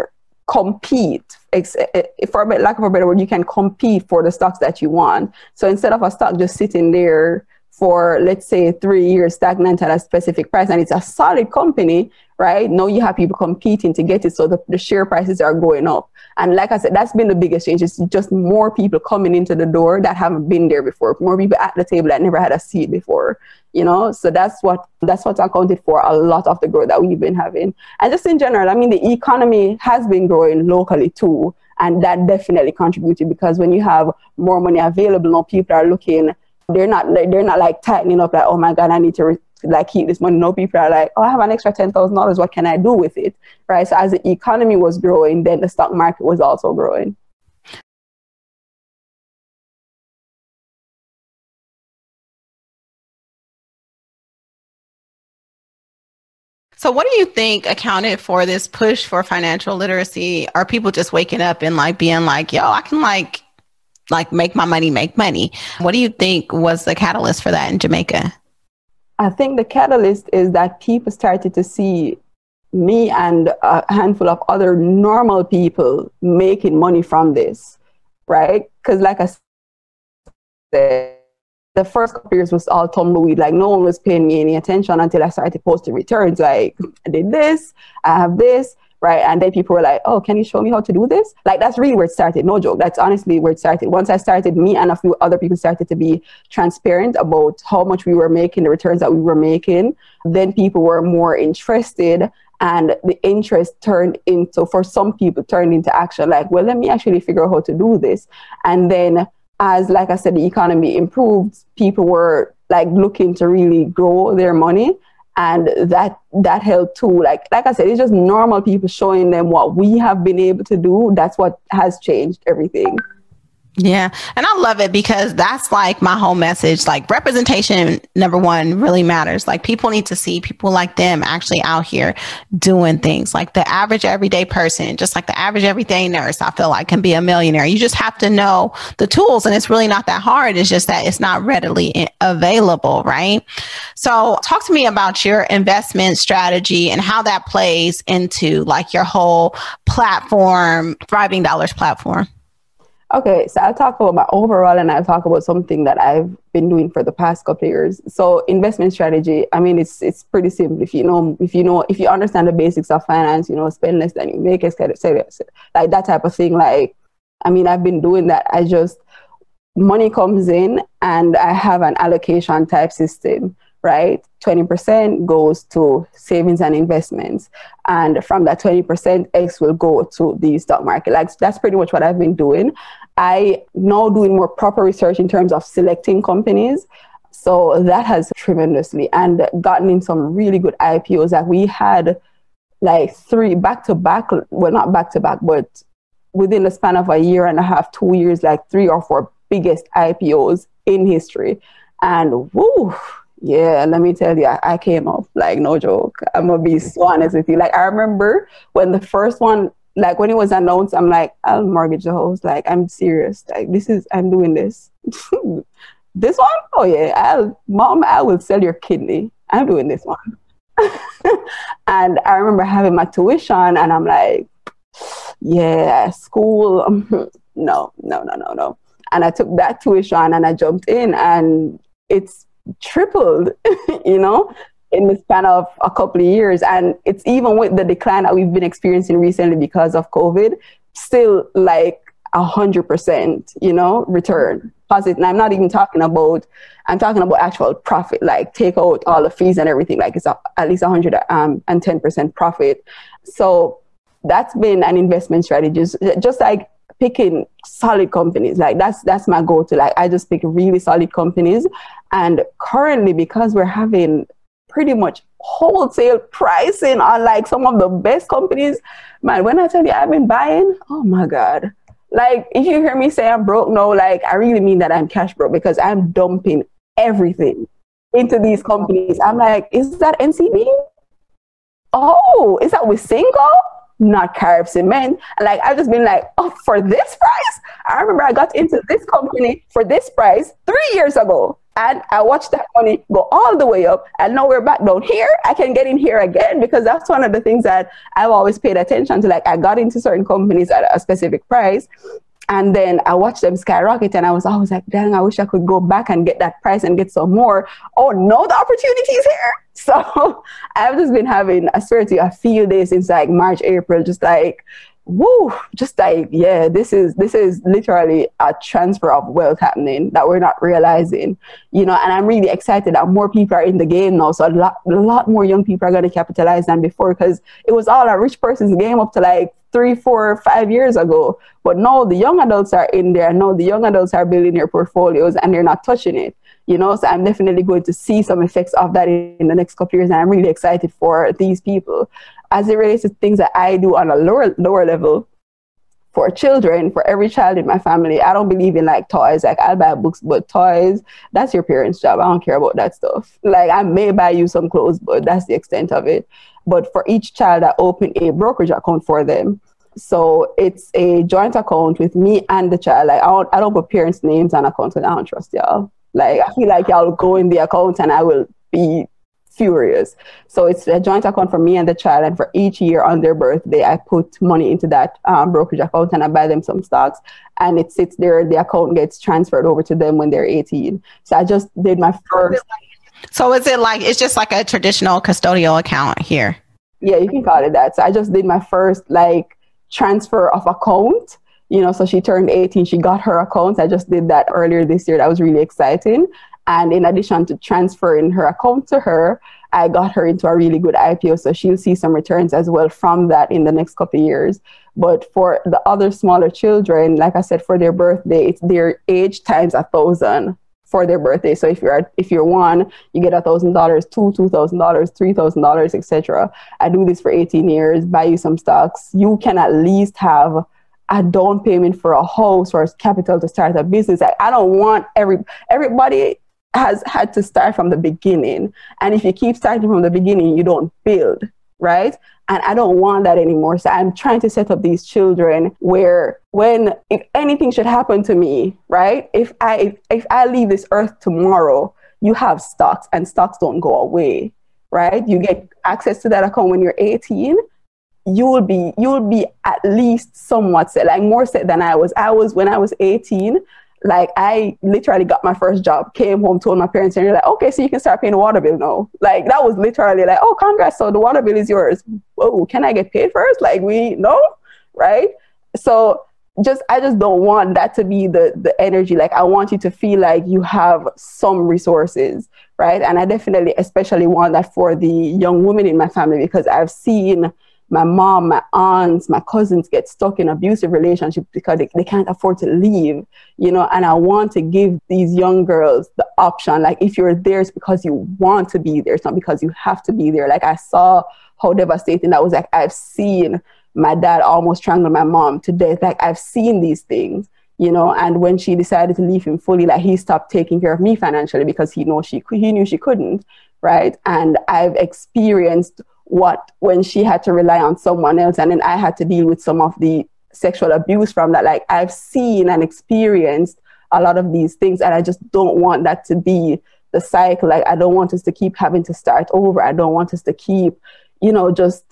Speaker 1: compete eh, eh, for a lack of a better word you can compete for the stocks that you want. So instead of a stock just sitting there for let's say three years stagnant at a specific price and it's a solid company, right? Now you have people competing to get it, so the, the share prices are going up. And like I said, that's been the biggest change. It's just more people coming into the door that haven't been there before, more people at the table that never had a seat before, you know? So that's what that's what accounted for a lot of the growth that we've been having. And just in general, I mean the economy has been growing locally too. And that definitely contributed because when you have more money available, now people are looking they're not they're not like tightening up like oh my god I need to re- like keep this money. No people are like oh I have an extra ten thousand dollars. What can I do with it? Right. So as the economy was growing, then the stock market was also growing.
Speaker 2: So, what do you think accounted for this push for financial literacy? Are people just waking up and like being like, yo, I can like like make my money make money. What do you think was the catalyst for that in Jamaica?
Speaker 1: I think the catalyst is that people started to see me and a handful of other normal people making money from this, right? Because, like I said, the first couple years was all tumbleweed. Like no one was paying me any attention until I started posting returns. Like I did this, I have this, right? And then people were like, "Oh, can you show me how to do this?" Like that's really where it started. No joke. That's honestly where it started. Once I started, me and a few other people started to be transparent about how much we were making, the returns that we were making. Then people were more interested, and the interest turned into, for some people, turned into action. Like, well, let me actually figure out how to do this. And then, as like I said, the economy improved, people were like looking to really grow their money and that that helped too. Like like i said it's just normal people showing them what we have been able to do. That's what has changed everything
Speaker 2: yeah. And I love it because that's like my whole message. Like representation, number one, really matters. Like people need to see people like them actually out here doing things. Like the average everyday person, just like the average everyday nurse, I feel like can be a millionaire. You just have to know the tools and it's really not that hard. It's just that it's not readily available, right? So talk to me about your investment strategy and how that plays into like your whole platform, Thriving Dollars platform.
Speaker 1: Okay, so I'll talk about my overall and I'll talk about something that I've been doing for the past couple years. So investment strategy, I mean it's it's pretty simple. If you know if you know if you understand the basics of finance, you know, spend less than you make, etc. Like that type of thing. Like I mean I've been doing that. I just money comes in and I have an allocation type system right? 20% goes to savings and investments. And from that 20%, X will go to the stock market. Like that's pretty much what I've been doing. I now doing more proper research in terms of selecting companies. So that has tremendously and gotten in some really good IPOs. that we had like three back to back, well, not back to back, but within the span of a year and a half, two years, like three or four biggest IPOs in history. And woo, yeah, let me tell you, I, I came off like no joke. I'm gonna be so honest with you. Like I remember when the first one, like when it was announced, I'm like, I'll mortgage the house. Like I'm serious. Like this is, I'm doing this. (laughs) this one, oh yeah, I'll, mom, I will sell your kidney. I'm doing this one. (laughs) and I remember having my tuition, and I'm like, yeah, school. (laughs) no, no, no, no, no. And I took that tuition and I jumped in, and it's tripled, (laughs) you know, in the span of a couple of years. And it's even with the decline that we've been experiencing recently because of COVID, still like a hundred percent, you know, return positive. And I'm not even talking about, I'm talking about actual profit, like take out all the fees and everything, like it's a, at least a hundred um, and ten percent profit. So that's been an investment strategy, just like picking solid companies. Like that's that's my go-to. Like I just pick really solid companies. And currently, because we're having pretty much wholesale pricing on like some of the best companies, man, when I tell you I've been buying, oh my God. Like if you hear me say I'm broke, no, like I really mean that I'm cash broke because I'm dumping everything into these companies. I'm like, is that NCB? Oh, is that Wisynco? Not Carib Cement. And like I've just been like, oh, for this price? I remember I got into this company for this price three years ago. And I watched that money go all the way up. And now we're back down here. I can get in here again because that's one of the things that I've always paid attention to. Like I got into certain companies at a specific price. And then I watched them skyrocket and I was always like, dang, I wish I could go back and get that price and get some more. Oh no, the opportunity is here. (laughs) So (laughs) I've just been having, I swear to you, a few days since like March, April, just like woo, just like, yeah, this is this is literally a transfer of wealth happening that we're not realizing, you know. And I'm really excited that more people are in the game now, so a lot, a lot more young people are going to capitalize than before because it was all a rich person's game up to like three, four, five years ago. But now the young adults are in there. Now the young adults are building their portfolios and they're not touching it. You know, so I'm definitely going to see some effects of that in the next couple years, and I'm really excited for these people as it relates to things that I do on a lower lower level for children, for every child in my family. I don't believe in like toys. Like I'll buy books, but toys, that's your parents' job. I don't care about that stuff. Like I may buy you some clothes, but that's the extent of it. But for each child, I open a brokerage account for them. So it's a joint account with me and the child. Like I don't, I don't put parents' names on accounts and I don't trust y'all. Like I feel like I'll go in the account and I will be furious. So it's a joint account for me and the child, and for each year on their birthday, I put money into that um, brokerage account and I buy them some stocks, and it sits there. The account gets transferred over to them when they're 18. So I just did my first.
Speaker 2: So is it like it's just like a traditional custodial account here?
Speaker 1: Yeah, you can call it that. So I just did my first like transfer of account you know, so she turned 18, she got her account. I just did that earlier this year. That was really exciting. And in addition to transferring her account to her, I got her into a really good IPO. So she'll see some returns as well from that in the next couple of years. But for the other smaller children, like I said, for their birthday, it's their age times a thousand for their birthday. So if you're if you're one, you get a thousand dollars, two two thousand dollars, three thousand dollars, etc. I do this for 18 years, buy you some stocks. You can at least have a down payment for a house or capital to start a business. I, I don't want every everybody has had to start from the beginning. And if you keep starting from the beginning, you don't build, right? And I don't want that anymore. So I'm trying to set up these children where when if anything should happen to me, right? If I if, if I leave this earth tomorrow, you have stocks and stocks don't go away, right? You get access to that account when you're 18 you will be you will be at least somewhat set like more set than i was i was when i was 18 like I literally got my first job, came home, told my parents, and they're like, okay, so you can start paying the water bill now. Like that was literally like, oh, congrats, so the water bill is yours. Whoa, can I get paid first? Like we no, right? So just I just don't want that to be the the energy. Like I want you to feel like you have some resources, right? And I definitely especially want that for the young women in my family because I've seen my mom, my aunts, my cousins get stuck in abusive relationships because they, they can't afford to leave, you know, and I want to give these young girls the option. Like if you're there, it's because you want to be there. It's not because you have to be there. Like I saw how devastating that was. Like I've seen my dad almost strangle my mom to death. Like I've seen these things, you know, and when she decided to leave him fully, like he stopped taking care of me financially because he know she he knew she couldn't, right? And I've experienced what when she had to rely on someone else and then I had to deal with some of the sexual abuse from that. Like I've seen and experienced a lot of these things and I just don't want that to be the cycle. Like I don't want us to keep having to start over. I don't want us to keep, you know, just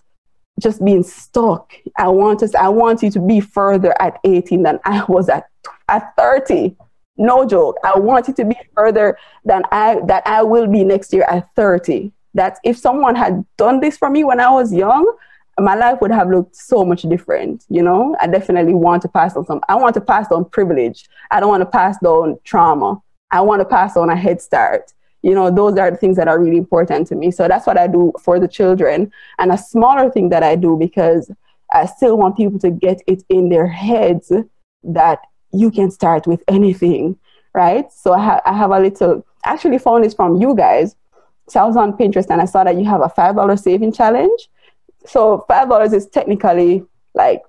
Speaker 1: just being stuck. I want us I want you to be further at 18 than I was at at 30. No joke. I want you to be further than I that I will be next year at 30 that if someone had done this for me when I was young, my life would have looked so much different. You know, I definitely want to pass on some. I want to pass on privilege. I don't want to pass on trauma. I want to pass on a head start. You know, those are the things that are really important to me. So that's what I do for the children. And a smaller thing that I do because I still want people to get it in their heads that you can start with anything, right? So I, ha- I have a little, actually found this from you guys so I was on Pinterest and I saw that you have a five dollar saving challenge. So five dollars is technically like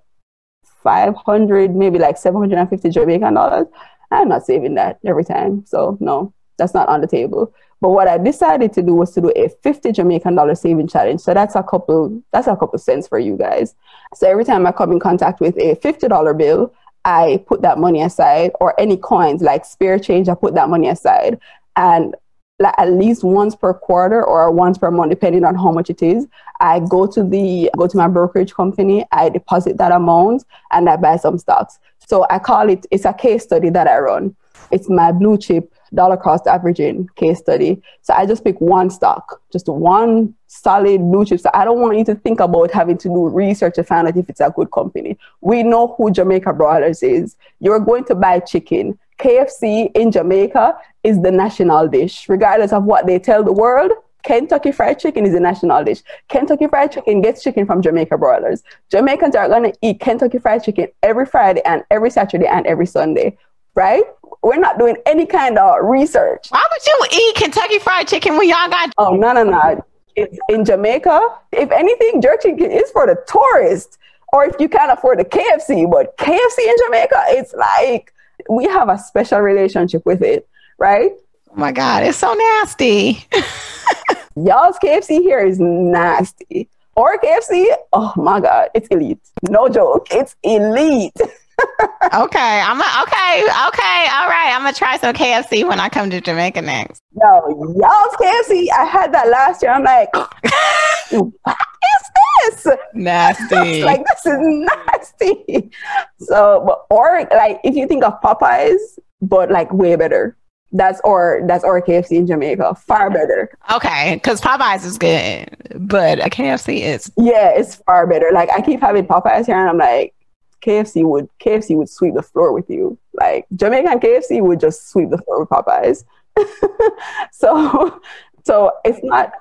Speaker 1: five hundred, maybe like seven hundred and fifty Jamaican dollars. I'm not saving that every time. So no, that's not on the table. But what I decided to do was to do a 50 Jamaican dollar saving challenge. So that's a couple that's a couple cents for you guys. So every time I come in contact with a $50 bill, I put that money aside or any coins like spare change, I put that money aside. And like at least once per quarter or once per month, depending on how much it is. I go to the go to my brokerage company, I deposit that amount, and I buy some stocks. So I call it it's a case study that I run. It's my blue chip dollar cost averaging case study. So I just pick one stock, just one solid blue chip. So I don't want you to think about having to do research to find out if it's a good company. We know who Jamaica Broilers is. You're going to buy chicken. KFC in Jamaica is the national dish, regardless of what they tell the world. Kentucky Fried Chicken is a national dish. Kentucky Fried Chicken gets chicken from Jamaica Broilers. Jamaicans are going to eat Kentucky Fried Chicken every Friday and every Saturday and every Sunday, right? We're not doing any kind of research.
Speaker 2: Why would you eat Kentucky Fried Chicken when y'all got?
Speaker 1: Oh no no no! It's in Jamaica. If anything, jerk chicken is for the tourists, or if you can't afford the KFC. But KFC in Jamaica, it's like we have a special relationship with it, right?
Speaker 2: Oh my God, it's so nasty. (laughs)
Speaker 1: Y'all's KFC here is nasty. Or KFC, oh my God, it's elite. No joke, it's elite. (laughs)
Speaker 2: okay, I'm a, okay, okay, all right. I'm gonna try some KFC when I come to Jamaica next.
Speaker 1: No, y'all's KFC. I had that last year. I'm like, (laughs) what is this?
Speaker 2: Nasty. (laughs)
Speaker 1: like this is nasty. So, or like if you think of Popeyes, but like way better. That's or that's or KFC in Jamaica. Far better.
Speaker 2: Okay, because Popeyes is good, but a KFC is
Speaker 1: yeah, it's far better. Like I keep having Popeyes here, and I'm like, KFC would KFC would sweep the floor with you. Like Jamaican KFC would just sweep the floor with Popeyes. (laughs) so, so it's not.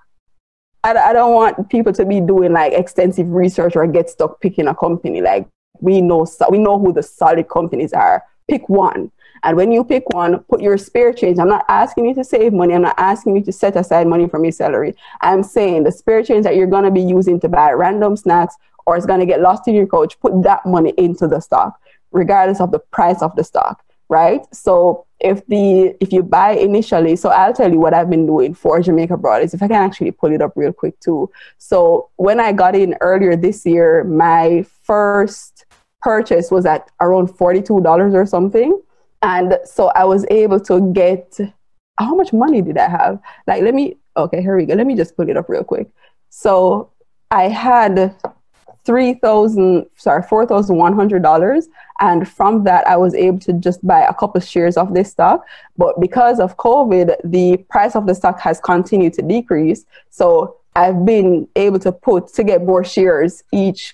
Speaker 1: I, I don't want people to be doing like extensive research or get stuck picking a company. Like we know we know who the solid companies are. Pick one and when you pick one, put your spare change. I'm not asking you to save money. I'm not asking you to set aside money from your salary. I'm saying the spare change that you're going to be using to buy random snacks or it's going to get lost in your coach, put that money into the stock, regardless of the price of the stock, right? So if the if you buy initially, so I'll tell you what I've been doing for Jamaica Broilers if I can actually pull it up real quick too. So when I got in earlier this year, my first purchase was at around $42 or something. And so I was able to get how much money did I have? Like, let me, okay, here we go. Let me just pull it up real quick. So I had three thousand, sorry, four thousand one hundred dollars, and from that I was able to just buy a couple shares of this stock. But because of COVID, the price of the stock has continued to decrease. So I've been able to put to get more shares each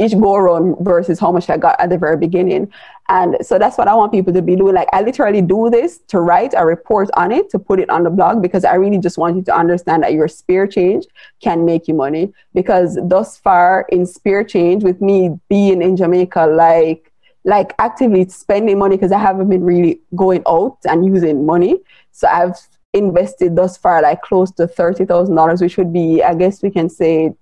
Speaker 1: each go around versus how much I got at the very beginning. And so that's what I want people to be doing. Like I literally do this to write a report on it, to put it on the blog, because I really just want you to understand that your spare change can make you money. Because thus far in spare change, with me being in Jamaica, like like actively spending money because I haven't been really going out and using money. So I've invested thus far like close to thirty thousand dollars, which would be, I guess we can say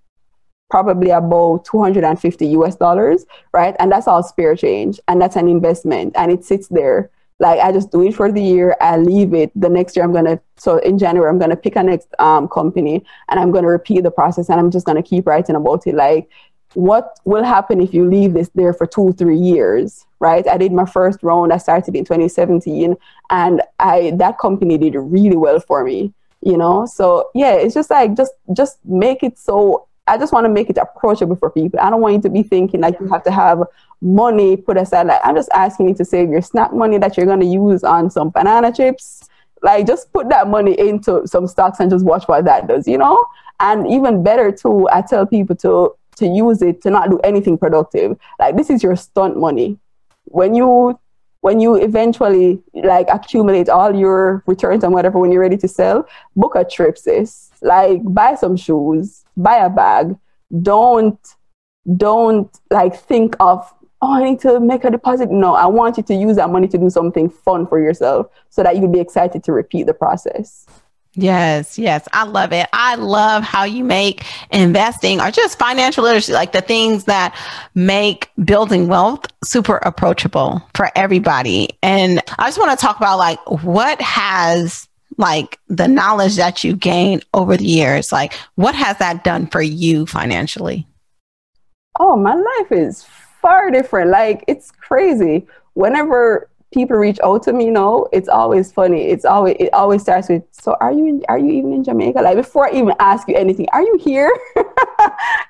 Speaker 1: probably about 250 US dollars, right? And that's all spare change and that's an investment and it sits there. Like I just do it for the year, I leave it. The next year I'm gonna so in January I'm gonna pick a next um, company and I'm gonna repeat the process and I'm just gonna keep writing about it. Like what will happen if you leave this there for two, three years, right? I did my first round, I started in 2017 and I that company did really well for me you know so yeah it's just like just just make it so I just want to make it approachable for people. I don't want you to be thinking like you have to have money put aside. Like I'm just asking you to save your snack money that you're going to use on some banana chips. Like just put that money into some stocks and just watch what that does, you know? And even better too, I tell people to to use it to not do anything productive. Like this is your stunt money. When you when you eventually like accumulate all your returns and whatever when you're ready to sell, book a trip, sis. Like buy some shoes, buy a bag. Don't don't like think of oh I need to make a deposit. No, I want you to use that money to do something fun for yourself so that you'll be excited to repeat the process.
Speaker 2: Yes, yes. I love it. I love how you make investing or just financial literacy, like the things that make building wealth super approachable for everybody. And I just want to talk about like what has like the knowledge that you gain over the years, like what has that done for you financially?
Speaker 1: Oh, my life is far different. Like it's crazy. Whenever people reach out to me, you know, it's always funny. It's always it always starts with, "So are you in, are you even in Jamaica?" Like before I even ask you anything, are you here? (laughs)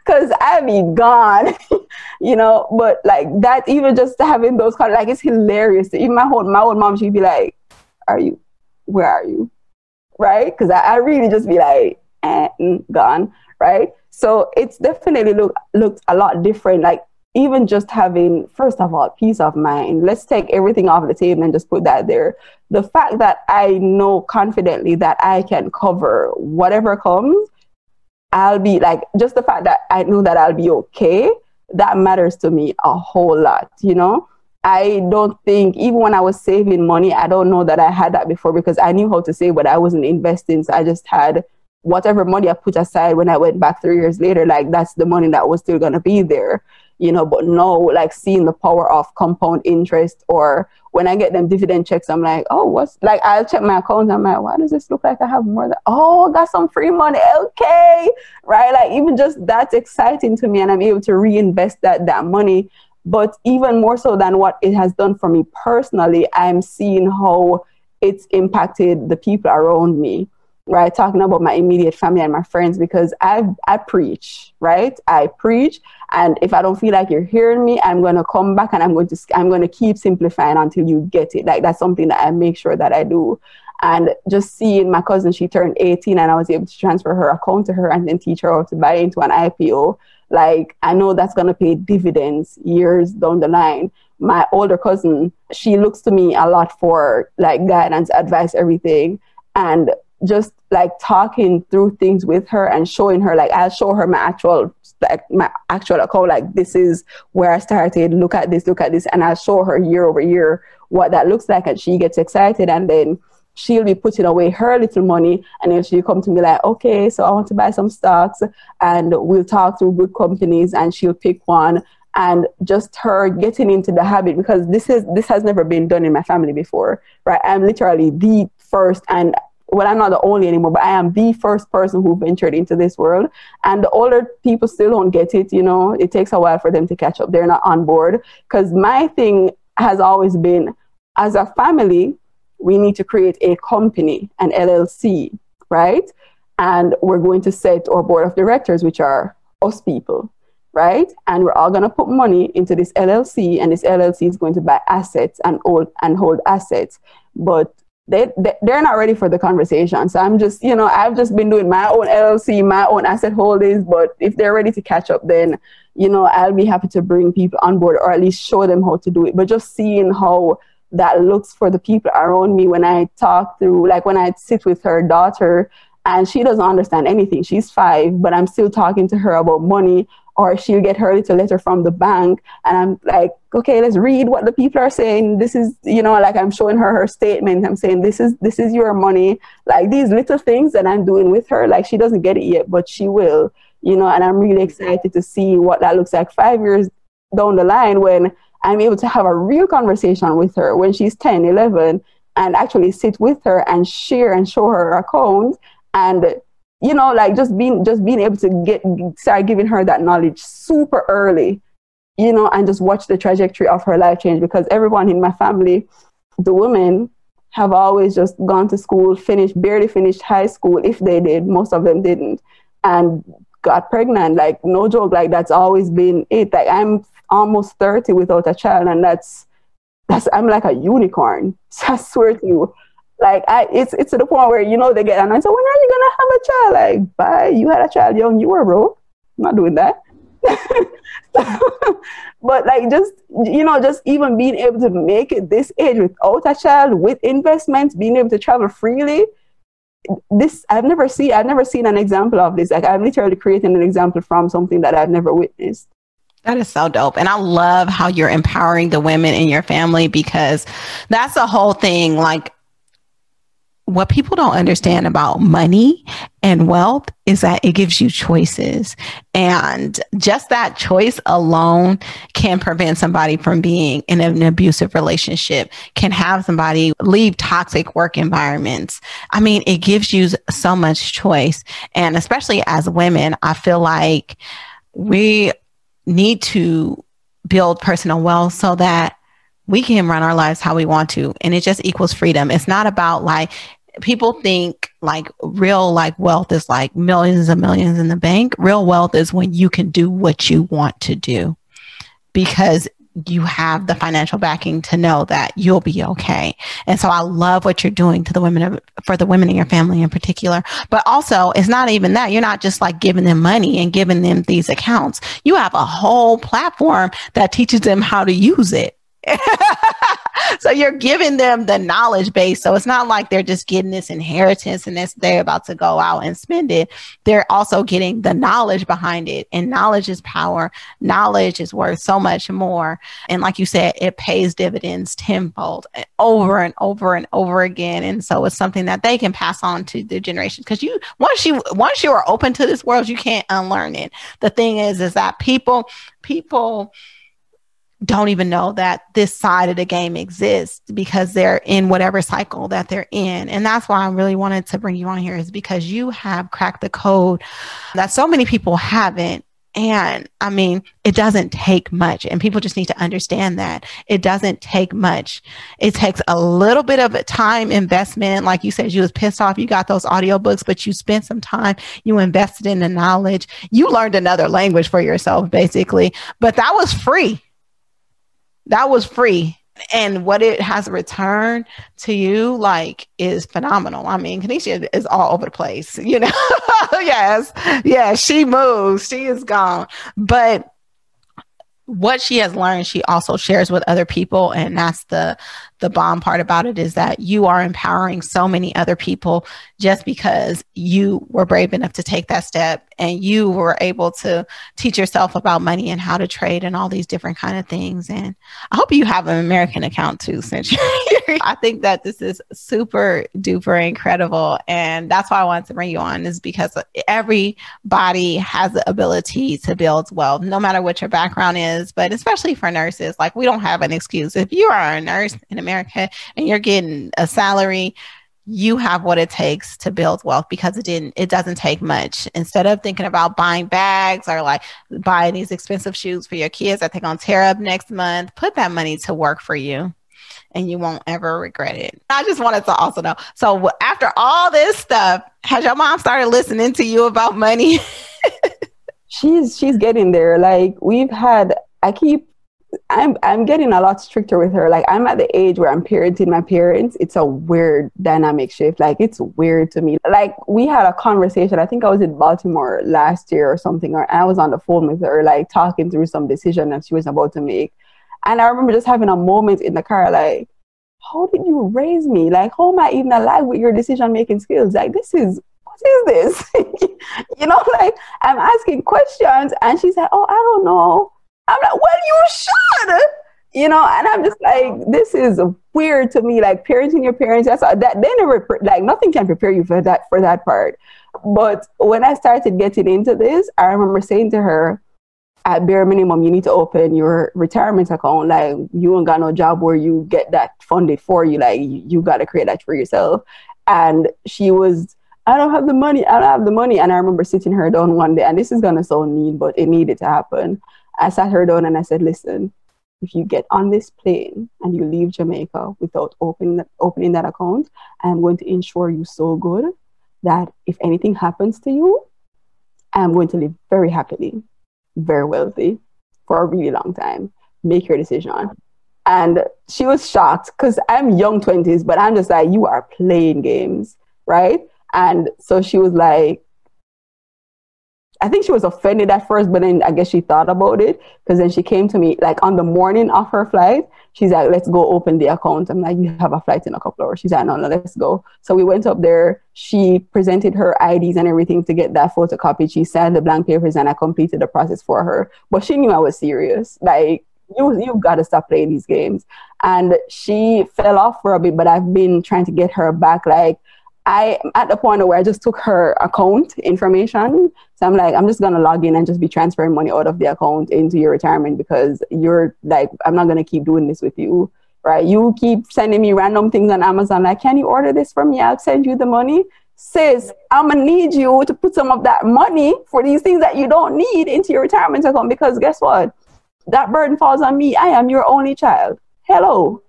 Speaker 1: Because I'd be gone, (laughs) you know. But like that, even just having those kind, of like it's hilarious. Even my whole my old mom, she'd be like, "Are you? Where are you?" Right? Because I, I really just be like, eh, mm, "Gone." Right? So it's definitely look looked a lot different. Like even just having, first of all, peace of mind. Let's take everything off the table and just put that there. The fact that I know confidently that I can cover whatever comes, I'll be like, just the fact that I know that I'll be okay, that matters to me a whole lot, you know? I don't think, even when I was saving money, I don't know that I had that before because I knew how to save, but I wasn't investing. So I just had whatever money I put aside when I went back three years later, like that's the money that was still to be there you know, but no, like seeing the power of compound interest or when I get them dividend checks, I'm like, oh, what's like, I'll check my account. I'm like, why does this look like I have more than, oh, I got some free money. Okay. Right. Like even just that's exciting to me. And I'm able to reinvest that, that money But even more so than what it has done for me personally, I'm seeing how it's impacted the people around me right? Talking about my immediate family and my friends because i i preach right? I preach and if i don't feel like you're hearing me i'm to come back and i'm going to i'm to keep simplifying until you get it. Like that's something that i make sure that i do. And just seeing my cousin she turned 18 and i was able to transfer her account to her and then teach her how to buy into an ipo like i know that's going to pay dividends years down the line. My older cousin she looks to me a lot for like guidance advice everything. And just like talking through things with her and showing her like I'll show her my actual like my actual account like this is where I started look at this look at this and I'll show her year over year what that looks like. And she gets excited and then she'll be putting away her little money and then she'll come to me like okay so I want to buy some stocks and we'll talk through good companies and she'll pick one and just her getting into the habit because this is this has never been done in my family before right i'm literally the first and well, I'm not the only anymore, but I am the first person who ventured into this world. And the older people still don't get it, you know, it takes a while for them to catch up. They're not on board. Because my thing has always been as a family, we need to create a company, an LLC, right? And we're going to set our board of directors, which are us people, right? And we're all going to put money into this LLC, and this LLC is going to buy assets and hold and hold assets. But they, they they're not ready for the conversation. So I'm just, you know, I've just been doing my own LLC, my own asset holdings. But if they're ready to catch up, then you know, I'll be happy to bring people on board or at least show them how to do it. But just seeing how that looks for the people around me when I talk through, like when I sit with her daughter and she doesn't understand anything. She's five, but I'm still talking to her about money or she'll get her little letter from the bank and i'm like okay let's read what the people are saying. This is you know like i'm showing her her statement. I'm saying this is this is your money. Like these little things that i'm doing with her like she doesn't get it yet but she will you know and i'm really excited to see what that looks like five years down the line when i'm able to have a real conversation with her when she's 10 11 and actually sit with her and share and show her account and you know, like just being just being able to get start giving her that knowledge super early, you know, and just watch the trajectory of her life change because everyone in my family, the women have always just gone to school, finished, barely finished high school if they did. Most of them didn't. And got pregnant. Like no joke, like that's always been it. Like I'm almost 30 without a child and that's that's I'm like a unicorn. (laughs) I swear to you. Like I, it's it's to the point where you know they get annoyed. So when are you gonna have a child? Like, bye. You had a child young. You were bro. I'm not doing that. (laughs) but like just you know just even being able to make it this age without a child with investments being able to travel freely this i've never seen i've never seen an example of this like i'm literally creating an example from something that i've never witnessed
Speaker 2: that is so dope. And I love how you're empowering the women in your family because that's the whole thing. Like, what people don't understand about money and wealth is that it gives you choices. And just that choice alone can prevent somebody from being in an abusive relationship, can have somebody leave toxic work environments. I mean, it gives you so much choice. And especially as women, I feel like we need to build personal wealth so that we can run our lives how we want to. And it just equals freedom. It's not about like, people think like real like wealth is like millions and millions in the bank. Real wealth is when you can do what you want to do because you have the financial backing to know that you'll be okay. And so I love what you're doing to the women of, for the women in your family in particular. But also it's not even that. You're not just like giving them money and giving them these accounts. You have a whole platform that teaches them how to use it. (laughs) (laughs) so you're giving them the knowledge base. So it's not like they're just getting this inheritance and this they're about to go out and spend it. They're also getting the knowledge behind it. And knowledge is power. Knowledge is worth so much more. And like you said, it pays dividends tenfold over and over and over again. And so it's something that they can pass on to the generation. Because you once you once you are open to this world, you can't unlearn it. The thing is, is that people people don't even know that this side of the game exists because they're in whatever cycle that they're in. And that's why I really wanted to bring you on here is because you have cracked the code that so many people haven't. And I mean, it doesn't take much. And people just need to understand that it doesn't take much. It takes a little bit of time investment. Like you said, you was pissed off. You got those audiobooks, but you spent some time. You invested in the knowledge. You learned another language for yourself, basically. But that was free. That was free and what it has returned to you like is phenomenal. I mean, Kenishia is all over the place, (laughs) you know. yes, yeah, she moves, she is gone, but what she has learned she also shares with other people and that's the the bomb part about it is that you are empowering so many other people just because you were brave enough to take that step and you were able to teach yourself about money and how to trade and all these different kind of things. And i hope you have an american account too since (laughs) i think that this is super duper incredible. And that's why i wanted to bring you on is because everybody has the ability to build wealth no matter what your background is but especially for nurses. Like we don't have an excuse. If you are a nurse in america and you're getting a salary you have what it takes to build wealth because it didn't it doesn't take much. Instead of thinking about buying bags or like buying these expensive shoes for your kids that they're going to tear up next month put that money to work for you and you won't ever regret it. I just wanted to also know so after all this stuff has your mom started listening to you about money? (laughs)
Speaker 1: She's she's getting there. Like we've had i keep I'm I'm getting a lot stricter with her. Like I'm at the age where I'm parenting my parents. It's a weird dynamic shift. Like it's weird to me. Like we had a conversation. I think I was in Baltimore last year or something, or I was on the phone with her, like talking through some decision that she was about to make. And I remember just having a moment in the car, like, how did you raise me? Like, how am I even alive with your decision making skills? Like, this is what is this? (laughs) you know, like I'm asking questions, and she said, "Oh, I don't know." I'm like, well, you should, you know. And I'm just like, this is weird to me. Like parenting your parents, that's that they never like nothing can prepare you for that for that part. But when I started getting into this, I remember saying to her, at bare minimum, you need to open your retirement account. Like you ain't got no job where you get that funded for you. Like you, you got to create that for yourself. And she was, I don't have the money. I don't have the money. And I remember sitting her down one day, and this is gonna sound mean, but it needed to happen. I sat her down and I said, listen, if you get on this plane and you leave Jamaica without opening, opening that account, I'm going to insure you so good that if anything happens to you, I'm going to live very happily, very wealthy for a really long time. Make your decision. And she was shocked because I'm young 20s, but I'm just like, you are playing games, right? And so she was like, I think she was offended at first, but then I guess she thought about it because then she came to me like on the morning of her flight. She's like, "Let's go open the account." I'm like, "You have a flight in a couple hours." She's like, "No, no, let's go." So we went up there. She presented her IDs and everything to get that photocopy. She signed the blank papers, and I completed the process for her. But she knew I was serious. Like you, you've got to stop playing these games. And she fell off for a bit, but I've been trying to get her back. Like I am at the point where I just took her account information. So I'm like, I'm just gonna log in and just be transferring money out of the account into your retirement because you're like, I'm not gonna keep doing this with you, right? You keep sending me random things on Amazon, like, can you order this for me? I'll send you the money. Says I'm gonna need you to put some of that money for these things that you don't need into your retirement account because guess what? That burden falls on me. I am your only child. Hello.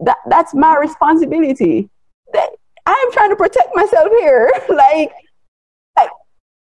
Speaker 1: That that's my responsibility. That I'm trying to protect myself here. (laughs) like, like,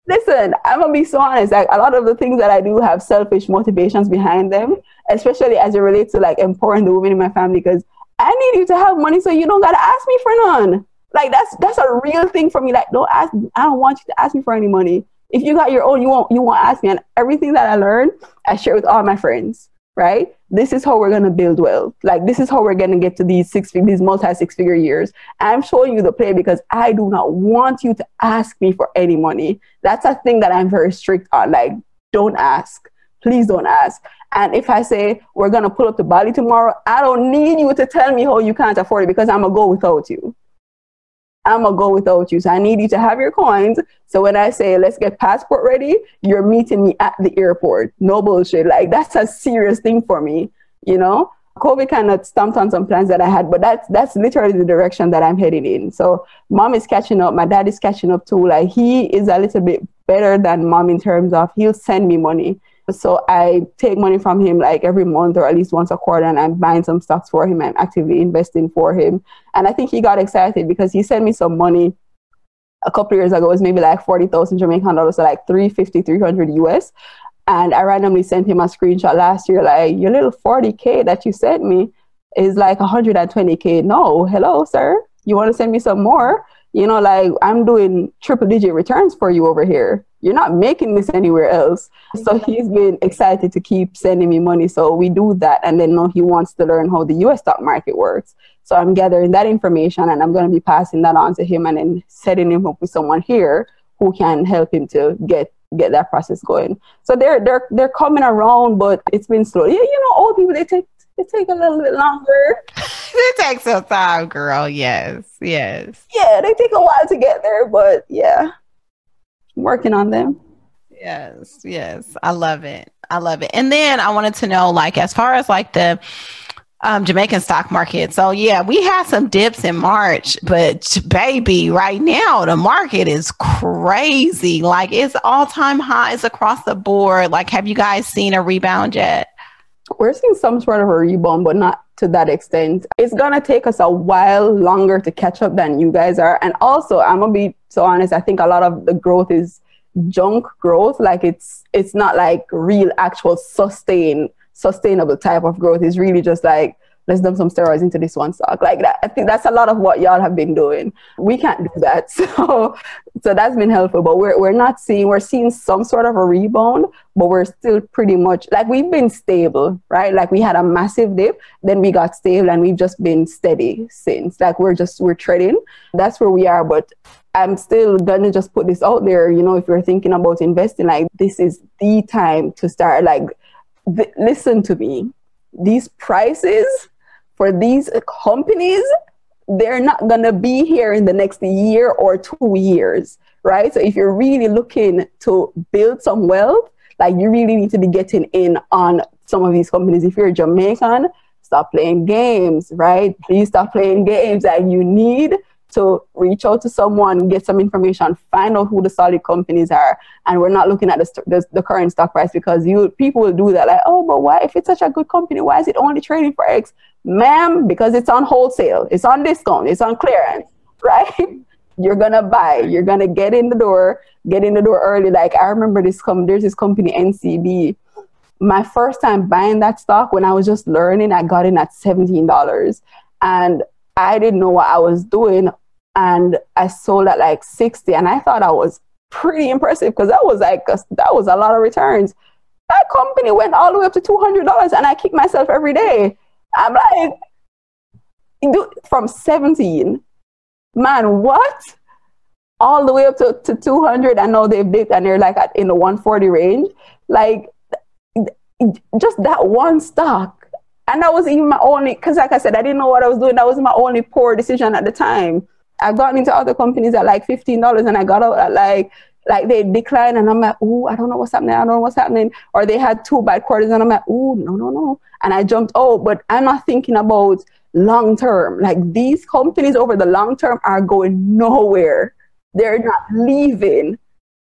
Speaker 1: listen, I'm gonna be so honest. Like, a lot of the things that I do have selfish motivations behind them, especially as it relates to like empowering the women in my family. Because I need you to have money, so you don't gotta ask me for none. Like, that's that's a real thing for me. Like, don't ask. I don't want you to ask me for any money. If you got your own, you won't you won't ask me. And everything that I learned, I share with all my friends right? This is how we're going to build wealth. Like, this is how we're going to get to these six, these multi six figure years. I'm showing you the play because I do not want you to ask me for any money. That's a thing that I'm very strict on. Like, don't ask. Please don't ask. And if I say we're going to pull up to Bali tomorrow, I don't need you to tell me how you can't afford it because I'm going to go without you. I'm gonna go without you. So I need you to have your coins. So when I say let's get passport ready, you're meeting me at the airport. No bullshit. Like that's a serious thing for me, you know? COVID kind of stumped on some plans that I had, but that's that's literally the direction that I'm heading in. So mom is catching up, my dad is catching up too. Like he is a little bit better than mom in terms of he'll send me money. So I take money from him like every month or at least once a quarter, and I'm buying some stocks for him. I'm actively investing for him, and I think he got excited because he sent me some money a couple years ago. It was maybe like forty thousand Jamaican dollars, so like 350, 300 US. And I randomly sent him a screenshot last year, like your little 40k that you sent me is like 120k. No, hello, sir. You want to send me some more? You know, like I'm doing triple digit returns for you over here. You're not making this anywhere else. So he's been excited to keep sending me money. So we do that. And then now he wants to learn how the US stock market works. So I'm gathering that information and I'm going to be passing that on to him and then setting him up with someone here who can help him to get get that process going. So they're they're they're coming around, but it's been slow. Yeah, you know, old people they take they take a little bit longer. (laughs)
Speaker 2: it takes some time, girl. Yes, yes.
Speaker 1: Yeah, they take a while to get there, but yeah, working on them.
Speaker 2: Yes, yes. I love it. I love it. And then I wanted to know, like, as far as like the um, Jamaican stock market. So yeah, we had some dips in March, but baby, right now the market is crazy. Like it's all time highs across the board. Like, have you guys seen a rebound yet?
Speaker 1: We're seeing some sort of a rebound, but not to that extent. It's gonna take us a while longer to catch up than you guys are. And also, I'm gonna be so honest. I think a lot of the growth is junk growth. Like it's it's not like real, actual sustain sustainable type of growth is really just like let's dump some steroids into this one stock like that i think that's a lot of what y'all have been doing we can't do that (laughs) so so that's been helpful but we're, we're not seeing we're seeing some sort of a rebound but we're still pretty much like we've been stable right like we had a massive dip then we got stable and we've just been steady since like we're just we're trading that's where we are but I'm still gonna just put this out there. You know, if you're thinking about investing, like this is the time to start. Like th- listen to me. These prices for these companies, they're not going to be here in the next year or two years, right? So if you're really looking to build some wealth, like you really need to be getting in on some of these companies. If you're Jamaican, stop playing games, right? Please stop playing games. And you need to reach out to someone, get some information, find out who the solid companies are, and we're not looking at the, the, the current stock price because you people will do that like, oh, but why if it's such a good company, why is it only trading for X, ma'am? Because it's on wholesale, it's on discount, it's on clearance, (laughs) right? You're gonna buy, you're gonna get in the door, get in the door early. Like I remember this com- there's this company NCB. My first time buying that stock when I was just learning, I got in at seventeen dollars, and I didn't know what I was doing. And I sold at like 60. And I thought I was pretty impressive because that was like, a, that was a lot of returns. That company went all the way up to $200 and I kick myself every day. I'm like, from 17, man, what? All the way up to, to 200. I know they've dipped and they're like at, in the 140 range. Like, just that one stock and that was even my only, because like I said, I didn't know what I was doing. That was my only poor decision at the time. I've gotten into other companies at like $15 and I got out at like, like they declined and I'm like, oh, I don't know what's happening. I don't know what's happening. Or they had two bad quarters and I'm like, oh, no, no, no. And I jumped out, but I'm not thinking about long term. Like these companies over the long term are going nowhere. They're not leaving,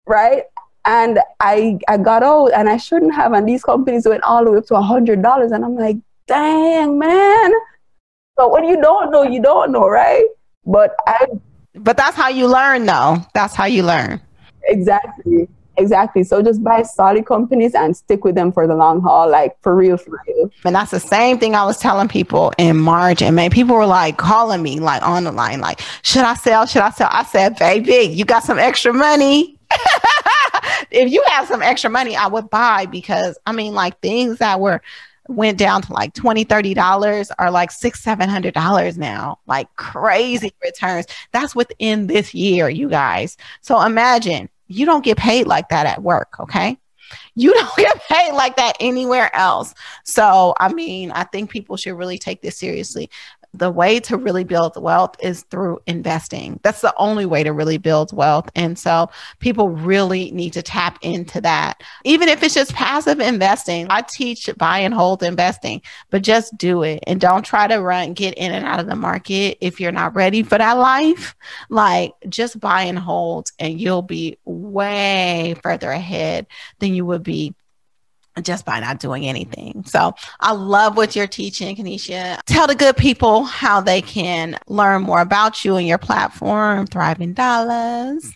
Speaker 1: right? And I I got out and I shouldn't have. And these companies went all the way up to a hundred dollars. And I'm like, dang, man. But when you don't know, you don't know, right? But I.
Speaker 2: But that's how you learn, though. That's how you learn.
Speaker 1: Exactly. Exactly. So just buy solid companies and stick with them for the long haul, like for real, for real.
Speaker 2: And that's the same thing I was telling people in March. And man, people were like calling me like on the line, like, should I sell? Should I sell? I said, baby, you got some extra money. (laughs) if you have some extra money, I would buy because I mean, like things that were went down to like 20 30 dollars are like six seven hundred dollars now. Like crazy returns. That's within this year you guys. So imagine you don't get paid like that at work okay? You (laughs) don't get paid like that anywhere else. So i mean i think people should really take this seriously the way to really build wealth is through investing. That's the only way to really build wealth. And so people really need to tap into that. Even if it's just passive investing, I teach buy and hold investing, but just do it and don't try to run, get in and out of the market if you're not ready for that life. Like just buy and hold, and you'll be way further ahead than you would be just by not doing anything. So I love what you're teaching, Kenishia. Tell the good people how they can learn more about you and your platform, Thriving Dollars.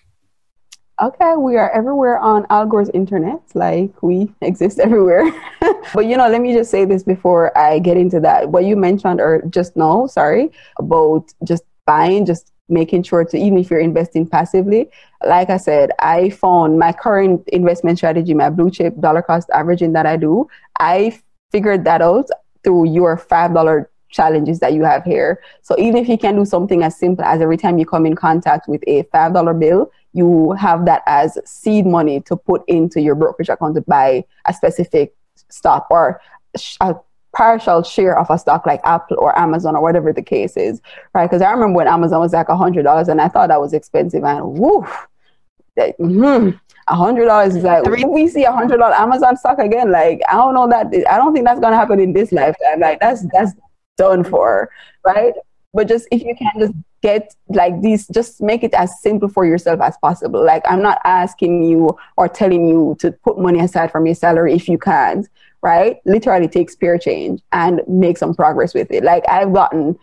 Speaker 1: Okay, we are everywhere on Al Gore's internet. Like we (laughs) exist everywhere. (laughs) but you know, let me just say this before I get into that. What you mentioned or just now, sorry, about just buying, just making sure to even if you're investing passively like i said i found my current investment strategy my blue chip dollar cost averaging that i do i figured that out through your five dollar challenges that you have here. So even if you can do something as simple as every time you come in contact with a five dollar bill you have that as seed money to put into your brokerage account to buy a specific stock or a partial share of a stock like Apple or Amazon or whatever the case is, right? Because I remember when Amazon was like a hundred dollars and I thought that was expensive and woof, hmm, a hundred dollars is like Three. we see a hundred dollar Amazon stock again. Like I don't know that I don't think that's gonna happen in this lifetime. Like that's that's done for, right? But just if you can just get like these, just make it as simple for yourself as possible. Like I'm not asking you or telling you to put money aside from your salary if you can't, right? Literally take spare change and make some progress with it. Like I've gotten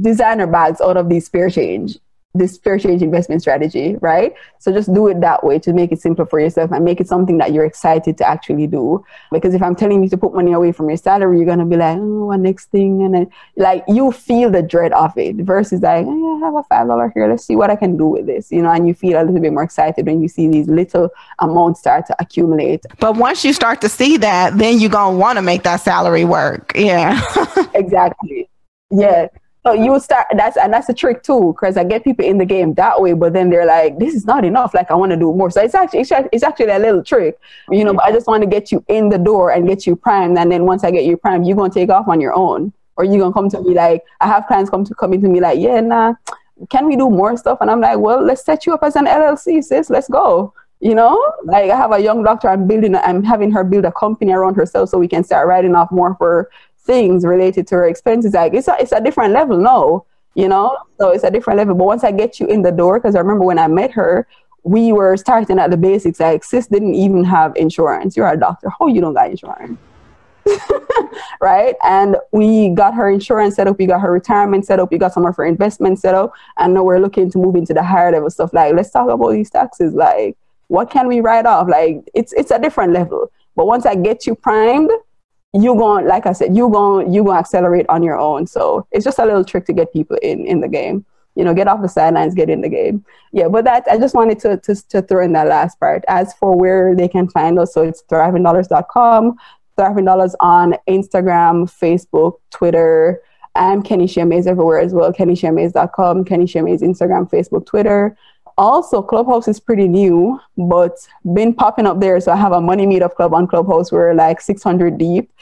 Speaker 1: designer bags out of these spare change this fair change investment strategy, right? So just do it that way to make it simpler for yourself and make it something that you're excited to actually do. Because if I'm telling you to put money away from your salary, you're gonna be like, oh, what next thing? And then like you feel the dread of it versus like, I have a five dollar here, let's see what I can do with this, you know, and you feel a little bit more excited when you see these little amounts start to accumulate.
Speaker 2: But once you start to see that, then you're gonna want to make that salary work. Yeah. (laughs)
Speaker 1: exactly. Yeah. So you start that's and that's a trick too, because I get people in the game that way, but then they're like, "This is not enough. Like I want to do more." So it's actually it's actually a little trick, you know. But I just want to get you in the door and get you primed, and then once I get you primed, you're gonna take off on your own, or you're gonna come to me like I have clients come to coming to me like, "Yeah, nah, can we do more stuff?" And I'm like, "Well, let's set you up as an LLC, sis. Let's go." You know, like I have a young doctor. I'm building. I'm having her build a company around herself so we can start writing off more for things related to her expenses. Like it's a, it's a different level no, you know? So it's a different level. But once I get you in the door, because I remember when I met her, we were starting at the basics. Like sis didn't even have insurance. You're a doctor. How you don't got insurance? (laughs) right? And we got her insurance set up, we got her retirement set up, we got some of her investments set up, and now we're looking to move into the higher level stuff. Like, let's talk about these taxes. Like, what can we write off? Like, it's it's a different level. But once I get you primed, you going like I said, you going you going to accelerate on your own. So it's just a little trick to get people in in the game. You know, get off the sidelines, get in the game. Yeah, but that I just wanted to to, to throw in that last part. As for where they can find us, so it's thrivingdollars.com, thriving dollars on Instagram, Facebook, Twitter, and Kenishia Mais everywhere as well. KenishiaMais.com, Kenishia Mais Instagram, Facebook, Twitter also clubhouse is pretty new but been popping up there so i have a money meetup club on clubhouse. We're like 600 deep.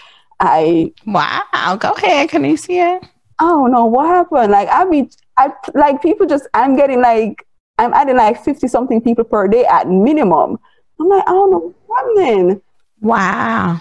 Speaker 1: I
Speaker 2: wow. Go ahead. Can you see it?
Speaker 1: I don't know what happened. Like i mean i like people just i'm getting like i'm adding like 50 something people per day at minimum. I'm like i don't know what happening.
Speaker 2: Wow.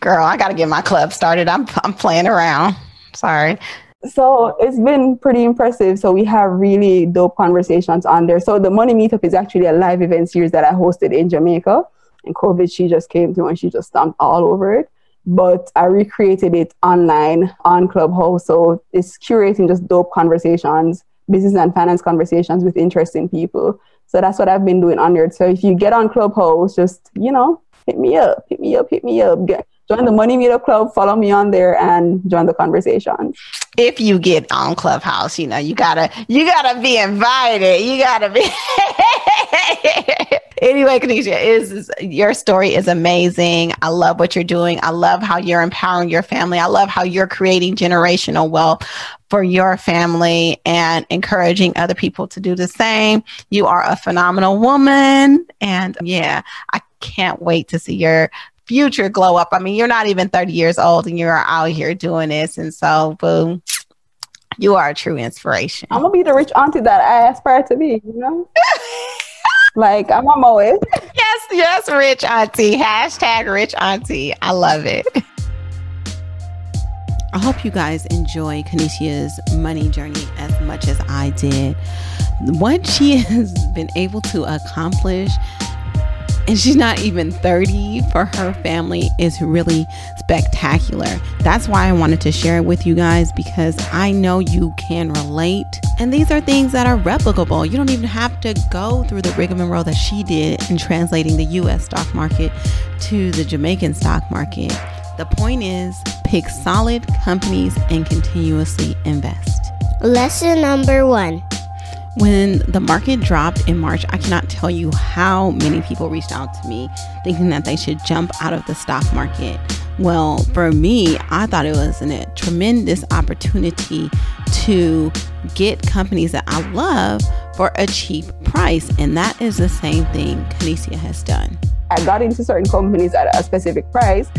Speaker 2: Girl i gotta get my club started. I'm, I'm playing around. Sorry
Speaker 1: so it's been pretty impressive. So we have really dope conversations on there. So the Money Meetup is actually a live event series that I hosted in Jamaica. And COVID, she just came through and she just stomped all over it. But I recreated it online on Clubhouse. So it's curating just dope conversations, business and finance conversations with interesting people. So that's what I've been doing on there. So if you get on Clubhouse, just, you know, hit me up, hit me up, hit me up. Get, join the Money Meetup Club, follow me on there and join the conversation.
Speaker 2: If you get on Clubhouse, you know, you gotta you gotta be invited. You gotta be (laughs) anyway, Kenishia, is, is your story is amazing. I love what you're doing. I love how you're empowering your family. I love how you're creating generational wealth for your family and encouraging other people to do the same. You are a phenomenal woman. And yeah, I can't wait to see your future glow up. I mean, you're not even 30 years old and you're out here doing this. And so, boom. You are a true inspiration.
Speaker 1: I'm gonna be the rich auntie that I aspire to be, you know? (laughs) like I'm on my way.
Speaker 2: yes, yes, rich auntie. Hashtag rich auntie. I love it. I hope you guys enjoy Kenishia's money journey as much as I did. What she (laughs) has been able to accomplish and she's not even 30 for her family is really spectacular. That's why I wanted to share it with you guys because I know you can relate. And these are things that are replicable. You don't even have to go through the rigmarole that she did in translating the US stock market to the Jamaican stock market. The point is pick solid companies and continuously invest.
Speaker 3: Lesson number one
Speaker 2: when the market dropped in March, I cannot tell you how many people reached out to me thinking that they should jump out of the stock market. Well, for me, I thought it was a tremendous opportunity to get companies that I love for a cheap price. And that is the same thing Kenishia has done.
Speaker 1: I got into certain companies at a specific price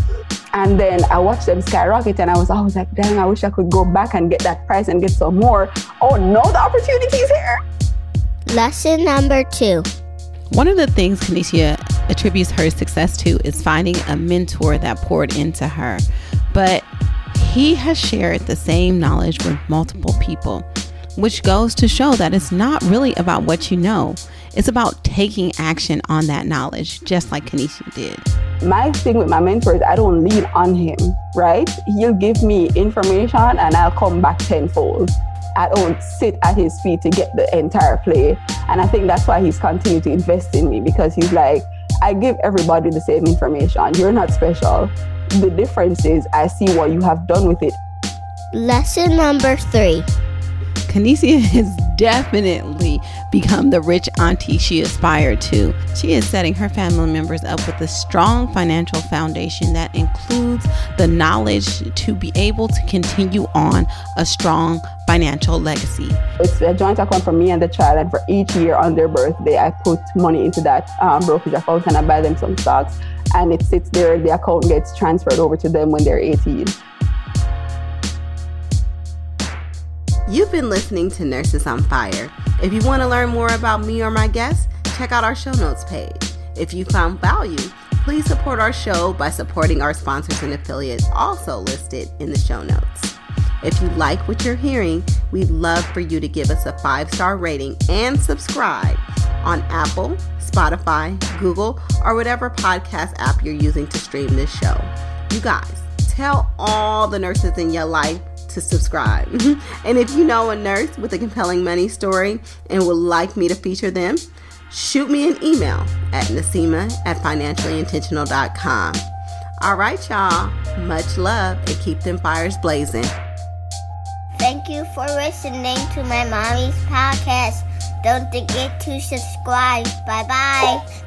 Speaker 1: and then I watched them skyrocket and I was, always like, dang, I wish I could go back and get that price and get some more. Oh no, the opportunity's here.
Speaker 3: Lesson number two.
Speaker 2: One of the things Kenishia attributes her success to is finding a mentor that poured into her. But he has shared the same knowledge with multiple people, which goes to show that it's not really about what you know. It's about taking action on that knowledge, just like Kenishia did
Speaker 1: my thing with my mentor is I don't lean on him, right? He'll give me information and I'll come back tenfold. I don't sit at his feet to get the entire play. And I think that's why he's continued to invest in me because he's like, I give everybody the same information. You're not special. The difference is I see what you have done with it.
Speaker 3: Lesson number three.
Speaker 2: Kenishia (laughs) has definitely become the rich auntie she aspired to. She is setting her family members up with a strong financial foundation that includes the knowledge to be able to continue on a strong financial legacy.
Speaker 1: It's a joint account for me and the child, and for each year on their birthday, I put money into that um, brokerage account and I buy them some stocks, and it sits there. The account gets transferred over to them when they're 18.
Speaker 2: You've been listening to Nurses on Fire. If you want to learn more about me or my guests, check out our show notes page. If you found value, please support our show by supporting our sponsors and affiliates also listed in the show notes. If you like what you're hearing, we'd love for you to give us a five star rating and subscribe on Apple, Spotify, Google, or whatever podcast app you're using to stream this show. You guys, tell all the nurses in your life to subscribe. (laughs) and if you know a nurse with a compelling money story and would like me to feature them, shoot me an email at Nasima at financiallyintentional.com. All right, y'all. Much love and keep them fires blazing.
Speaker 3: Thank you for listening to my mommy's podcast. Don't forget to subscribe. Bye bye.